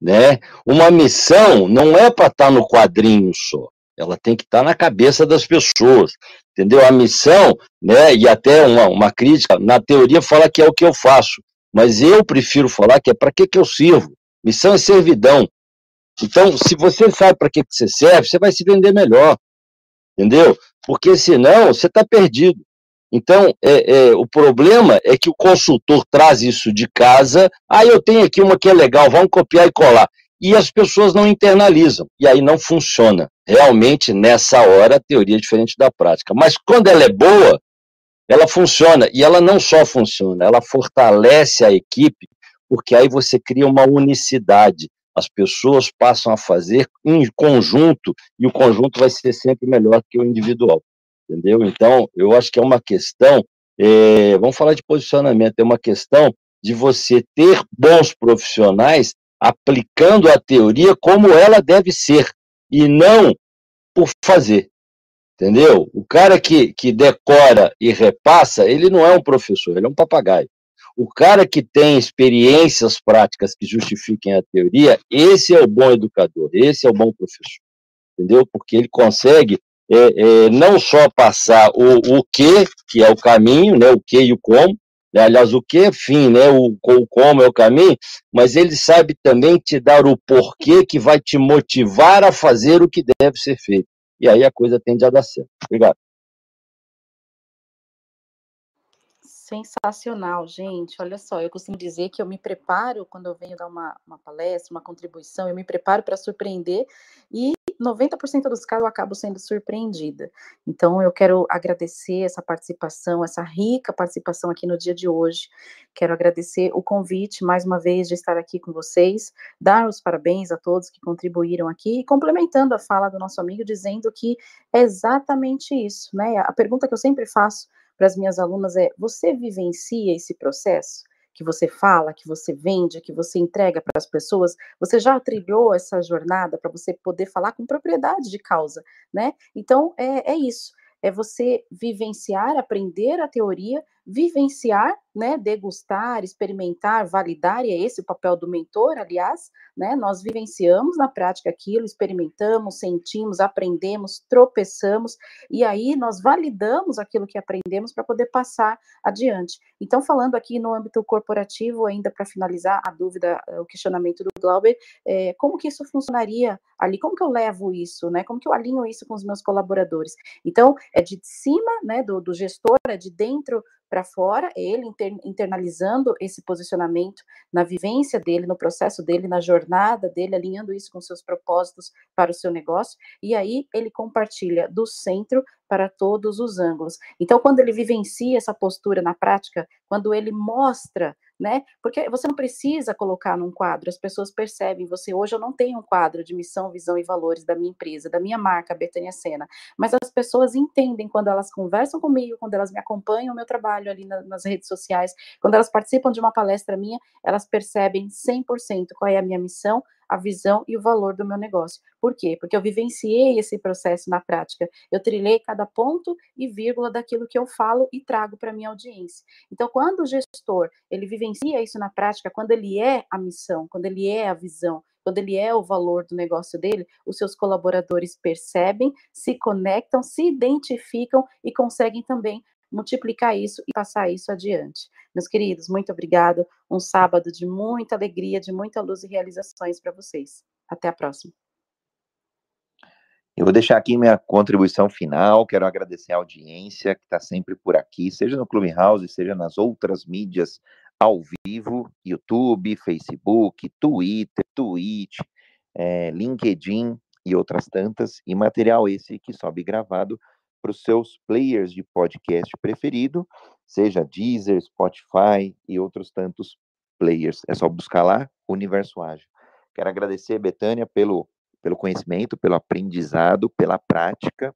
Né? Uma missão não é para estar tá no quadrinho só, ela tem que estar tá na cabeça das pessoas, entendeu? A missão, né, e até uma, uma crítica, na teoria fala que é o que eu faço, mas eu prefiro falar que é para que, que eu sirvo. Missão é servidão. Então, se você sabe para que, que você serve, você vai se vender melhor, entendeu? Porque senão você está perdido. Então, é, é, o problema é que o consultor traz isso de casa. Ah, eu tenho aqui uma que é legal, vamos copiar e colar. E as pessoas não internalizam. E aí não funciona. Realmente, nessa hora, a teoria é diferente da prática. Mas quando ela é boa, ela funciona. E ela não só funciona, ela fortalece a equipe, porque aí você cria uma unicidade. As pessoas passam a fazer em conjunto, e o conjunto vai ser sempre melhor que o individual entendeu? Então, eu acho que é uma questão, é, vamos falar de posicionamento, é uma questão de você ter bons profissionais aplicando a teoria como ela deve ser, e não por fazer, entendeu? O cara que, que decora e repassa, ele não é um professor, ele é um papagaio. O cara que tem experiências práticas que justifiquem a teoria, esse é o bom educador, esse é o bom professor, entendeu? Porque ele consegue é, é, não só passar o, o que, que é o caminho, né, o que e o como, né, aliás, o que é fim, né, o, o como é o caminho, mas ele sabe também te dar o porquê que vai te motivar a fazer o que deve ser feito. E aí a coisa tende a dar certo. Obrigado. Sensacional, gente. Olha só, eu costumo dizer que eu me preparo quando eu venho dar uma, uma palestra, uma contribuição, eu me preparo para surpreender e 90% dos casos eu acabo sendo surpreendida. Então, eu quero agradecer essa participação, essa rica participação aqui no dia de hoje. Quero agradecer o convite, mais uma vez, de estar aqui com vocês, dar os parabéns a todos que contribuíram aqui, e complementando a fala do nosso amigo, dizendo que é exatamente isso, né? A pergunta que eu sempre faço para as minhas alunas é: você vivencia esse processo? Que você fala, que você vende, que você entrega para as pessoas, você já trilhou essa jornada para você poder falar com propriedade de causa, né? Então é, é isso é você vivenciar, aprender a teoria, vivenciar, né, degustar, experimentar, validar, e é esse o papel do mentor, aliás, né, nós vivenciamos na prática aquilo, experimentamos, sentimos, aprendemos, tropeçamos, e aí nós validamos aquilo que aprendemos para poder passar adiante. Então, falando aqui no âmbito corporativo, ainda para finalizar a dúvida, o questionamento do Glauber, é, como que isso funcionaria ali, como que eu levo isso, né, como que eu alinho isso com os meus colaboradores? Então, é de cima, né, do, do gestor, é de dentro para fora, ele inter, internalizando esse posicionamento na vivência dele, no processo dele, na jornada dele, alinhando isso com seus propósitos para o seu negócio, e aí ele compartilha do centro para todos os ângulos. Então, quando ele vivencia essa postura na prática, quando ele mostra né? Porque você não precisa colocar num quadro, as pessoas percebem, você hoje eu não tenho um quadro de missão, visão e valores da minha empresa, da minha marca Betânia Sena, mas as pessoas entendem quando elas conversam comigo, quando elas me acompanham o meu trabalho ali na, nas redes sociais, quando elas participam de uma palestra minha, elas percebem 100% qual é a minha missão, a visão e o valor do meu negócio. Por quê? Porque eu vivenciei esse processo na prática. Eu trilhei cada ponto e vírgula daquilo que eu falo e trago para minha audiência. Então, quando o gestor, ele vivencia isso na prática, quando ele é a missão, quando ele é a visão, quando ele é o valor do negócio dele, os seus colaboradores percebem, se conectam, se identificam e conseguem também multiplicar isso e passar isso adiante. Meus queridos, muito obrigado. Um sábado de muita alegria, de muita luz e realizações para vocês. Até a próxima. Eu vou deixar aqui minha contribuição final. Quero agradecer a audiência que está sempre por aqui, seja no Clubhouse, seja nas outras mídias ao vivo, YouTube, Facebook, Twitter, Twitch, é, LinkedIn e outras tantas, e material esse que sobe gravado para os seus players de podcast preferido, seja Deezer, Spotify e outros tantos players. É só buscar lá Universo Ágil. Quero agradecer, Betânia, pelo, pelo conhecimento, pelo aprendizado, pela prática.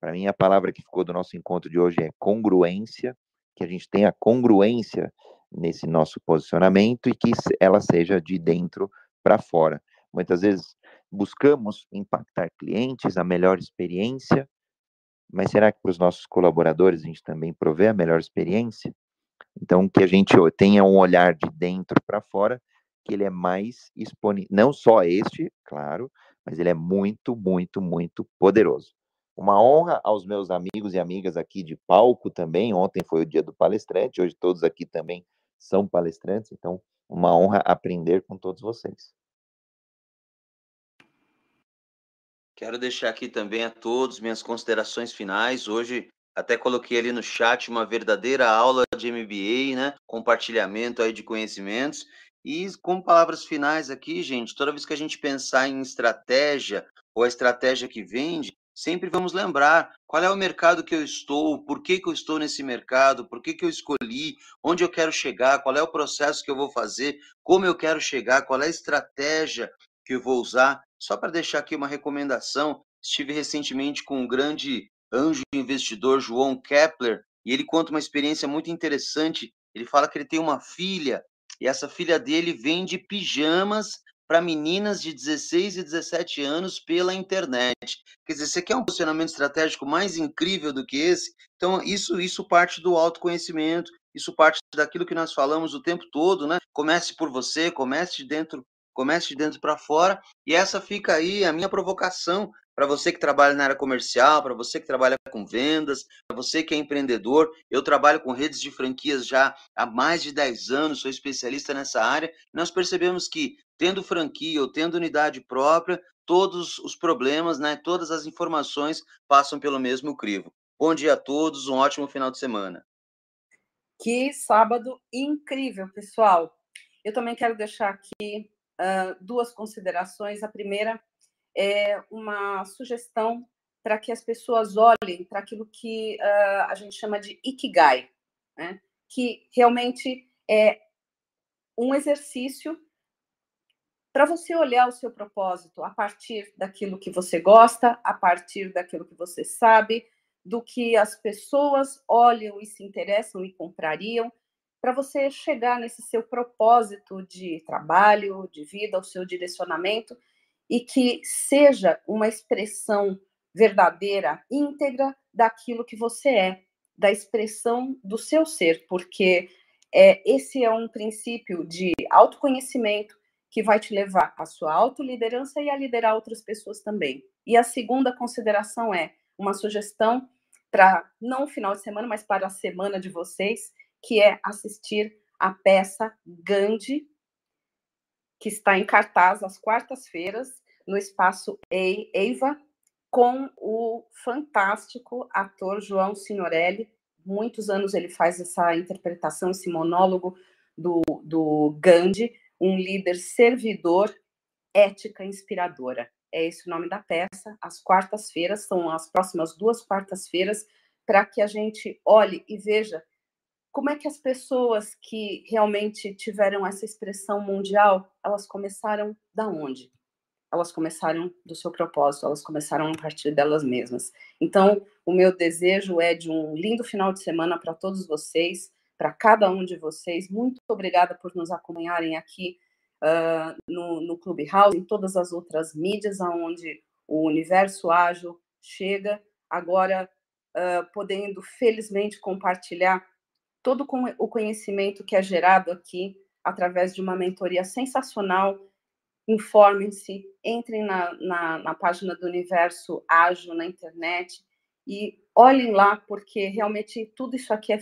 Para mim, a palavra que ficou do nosso encontro de hoje é congruência, que a gente tenha congruência nesse nosso posicionamento e que ela seja de dentro para fora. Muitas vezes buscamos impactar clientes, a melhor experiência, mas será que para os nossos colaboradores a gente também provê a melhor experiência? Então, que a gente tenha um olhar de dentro para fora, que ele é mais exponível, não só este, claro, mas ele é muito, muito, muito poderoso. Uma honra aos meus amigos e amigas aqui de palco também. Ontem foi o dia do palestrante, hoje todos aqui também são palestrantes, então uma honra aprender com todos vocês. Quero deixar aqui também a todos minhas considerações finais. Hoje até coloquei ali no chat uma verdadeira aula de MBA, né? Compartilhamento aí de conhecimentos. E com palavras finais aqui, gente, toda vez que a gente pensar em estratégia ou a estratégia que vende, sempre vamos lembrar qual é o mercado que eu estou, por que, que eu estou nesse mercado, por que, que eu escolhi, onde eu quero chegar, qual é o processo que eu vou fazer, como eu quero chegar, qual é a estratégia que eu vou usar. Só para deixar aqui uma recomendação, estive recentemente com o grande anjo investidor João Kepler e ele conta uma experiência muito interessante. Ele fala que ele tem uma filha e essa filha dele vende pijamas para meninas de 16 e 17 anos pela internet. Quer dizer, você quer um posicionamento estratégico mais incrível do que esse? Então, isso, isso parte do autoconhecimento, isso parte daquilo que nós falamos o tempo todo, né? Comece por você, comece de dentro, comece de dentro para fora, e essa fica aí a minha provocação para você que trabalha na área comercial, para você que trabalha com vendas, para você que é empreendedor. Eu trabalho com redes de franquias já há mais de 10 anos, sou especialista nessa área. Nós percebemos que tendo franquia ou tendo unidade própria, todos os problemas, né, todas as informações passam pelo mesmo crivo. Bom dia a todos, um ótimo final de semana. Que sábado incrível, pessoal. Eu também quero deixar aqui duas considerações. A primeira é uma sugestão para que as pessoas olhem para aquilo que uh, a gente chama de ikigai, né? que realmente é um exercício para você olhar o seu propósito a partir daquilo que você gosta, a partir daquilo que você sabe, do que as pessoas olham e se interessam e comprariam, para você chegar nesse seu propósito de trabalho, de vida, o seu direcionamento e que seja uma expressão verdadeira, íntegra daquilo que você é, da expressão do seu ser, porque é, esse é um princípio de autoconhecimento que vai te levar à sua autoliderança e a liderar outras pessoas também. E a segunda consideração é uma sugestão para não o final de semana, mas para a semana de vocês, que é assistir a peça Gandhi, que está em cartaz às quartas-feiras no espaço Eiva, com o fantástico ator João Signorelli. Muitos anos ele faz essa interpretação, esse monólogo do, do Gandhi, um líder servidor, ética inspiradora. É esse o nome da peça. As quartas-feiras são as próximas duas quartas-feiras para que a gente olhe e veja como é que as pessoas que realmente tiveram essa expressão mundial, elas começaram da onde? Elas começaram do seu propósito, elas começaram a partir delas mesmas. Então, o meu desejo é de um lindo final de semana para todos vocês, para cada um de vocês. Muito obrigada por nos acompanharem aqui uh, no, no Clubhouse, em todas as outras mídias aonde o universo ágil chega. Agora, uh, podendo felizmente compartilhar todo o conhecimento que é gerado aqui através de uma mentoria sensacional. Informem-se, entrem na, na, na página do Universo Ágil na internet e olhem lá, porque realmente tudo isso aqui é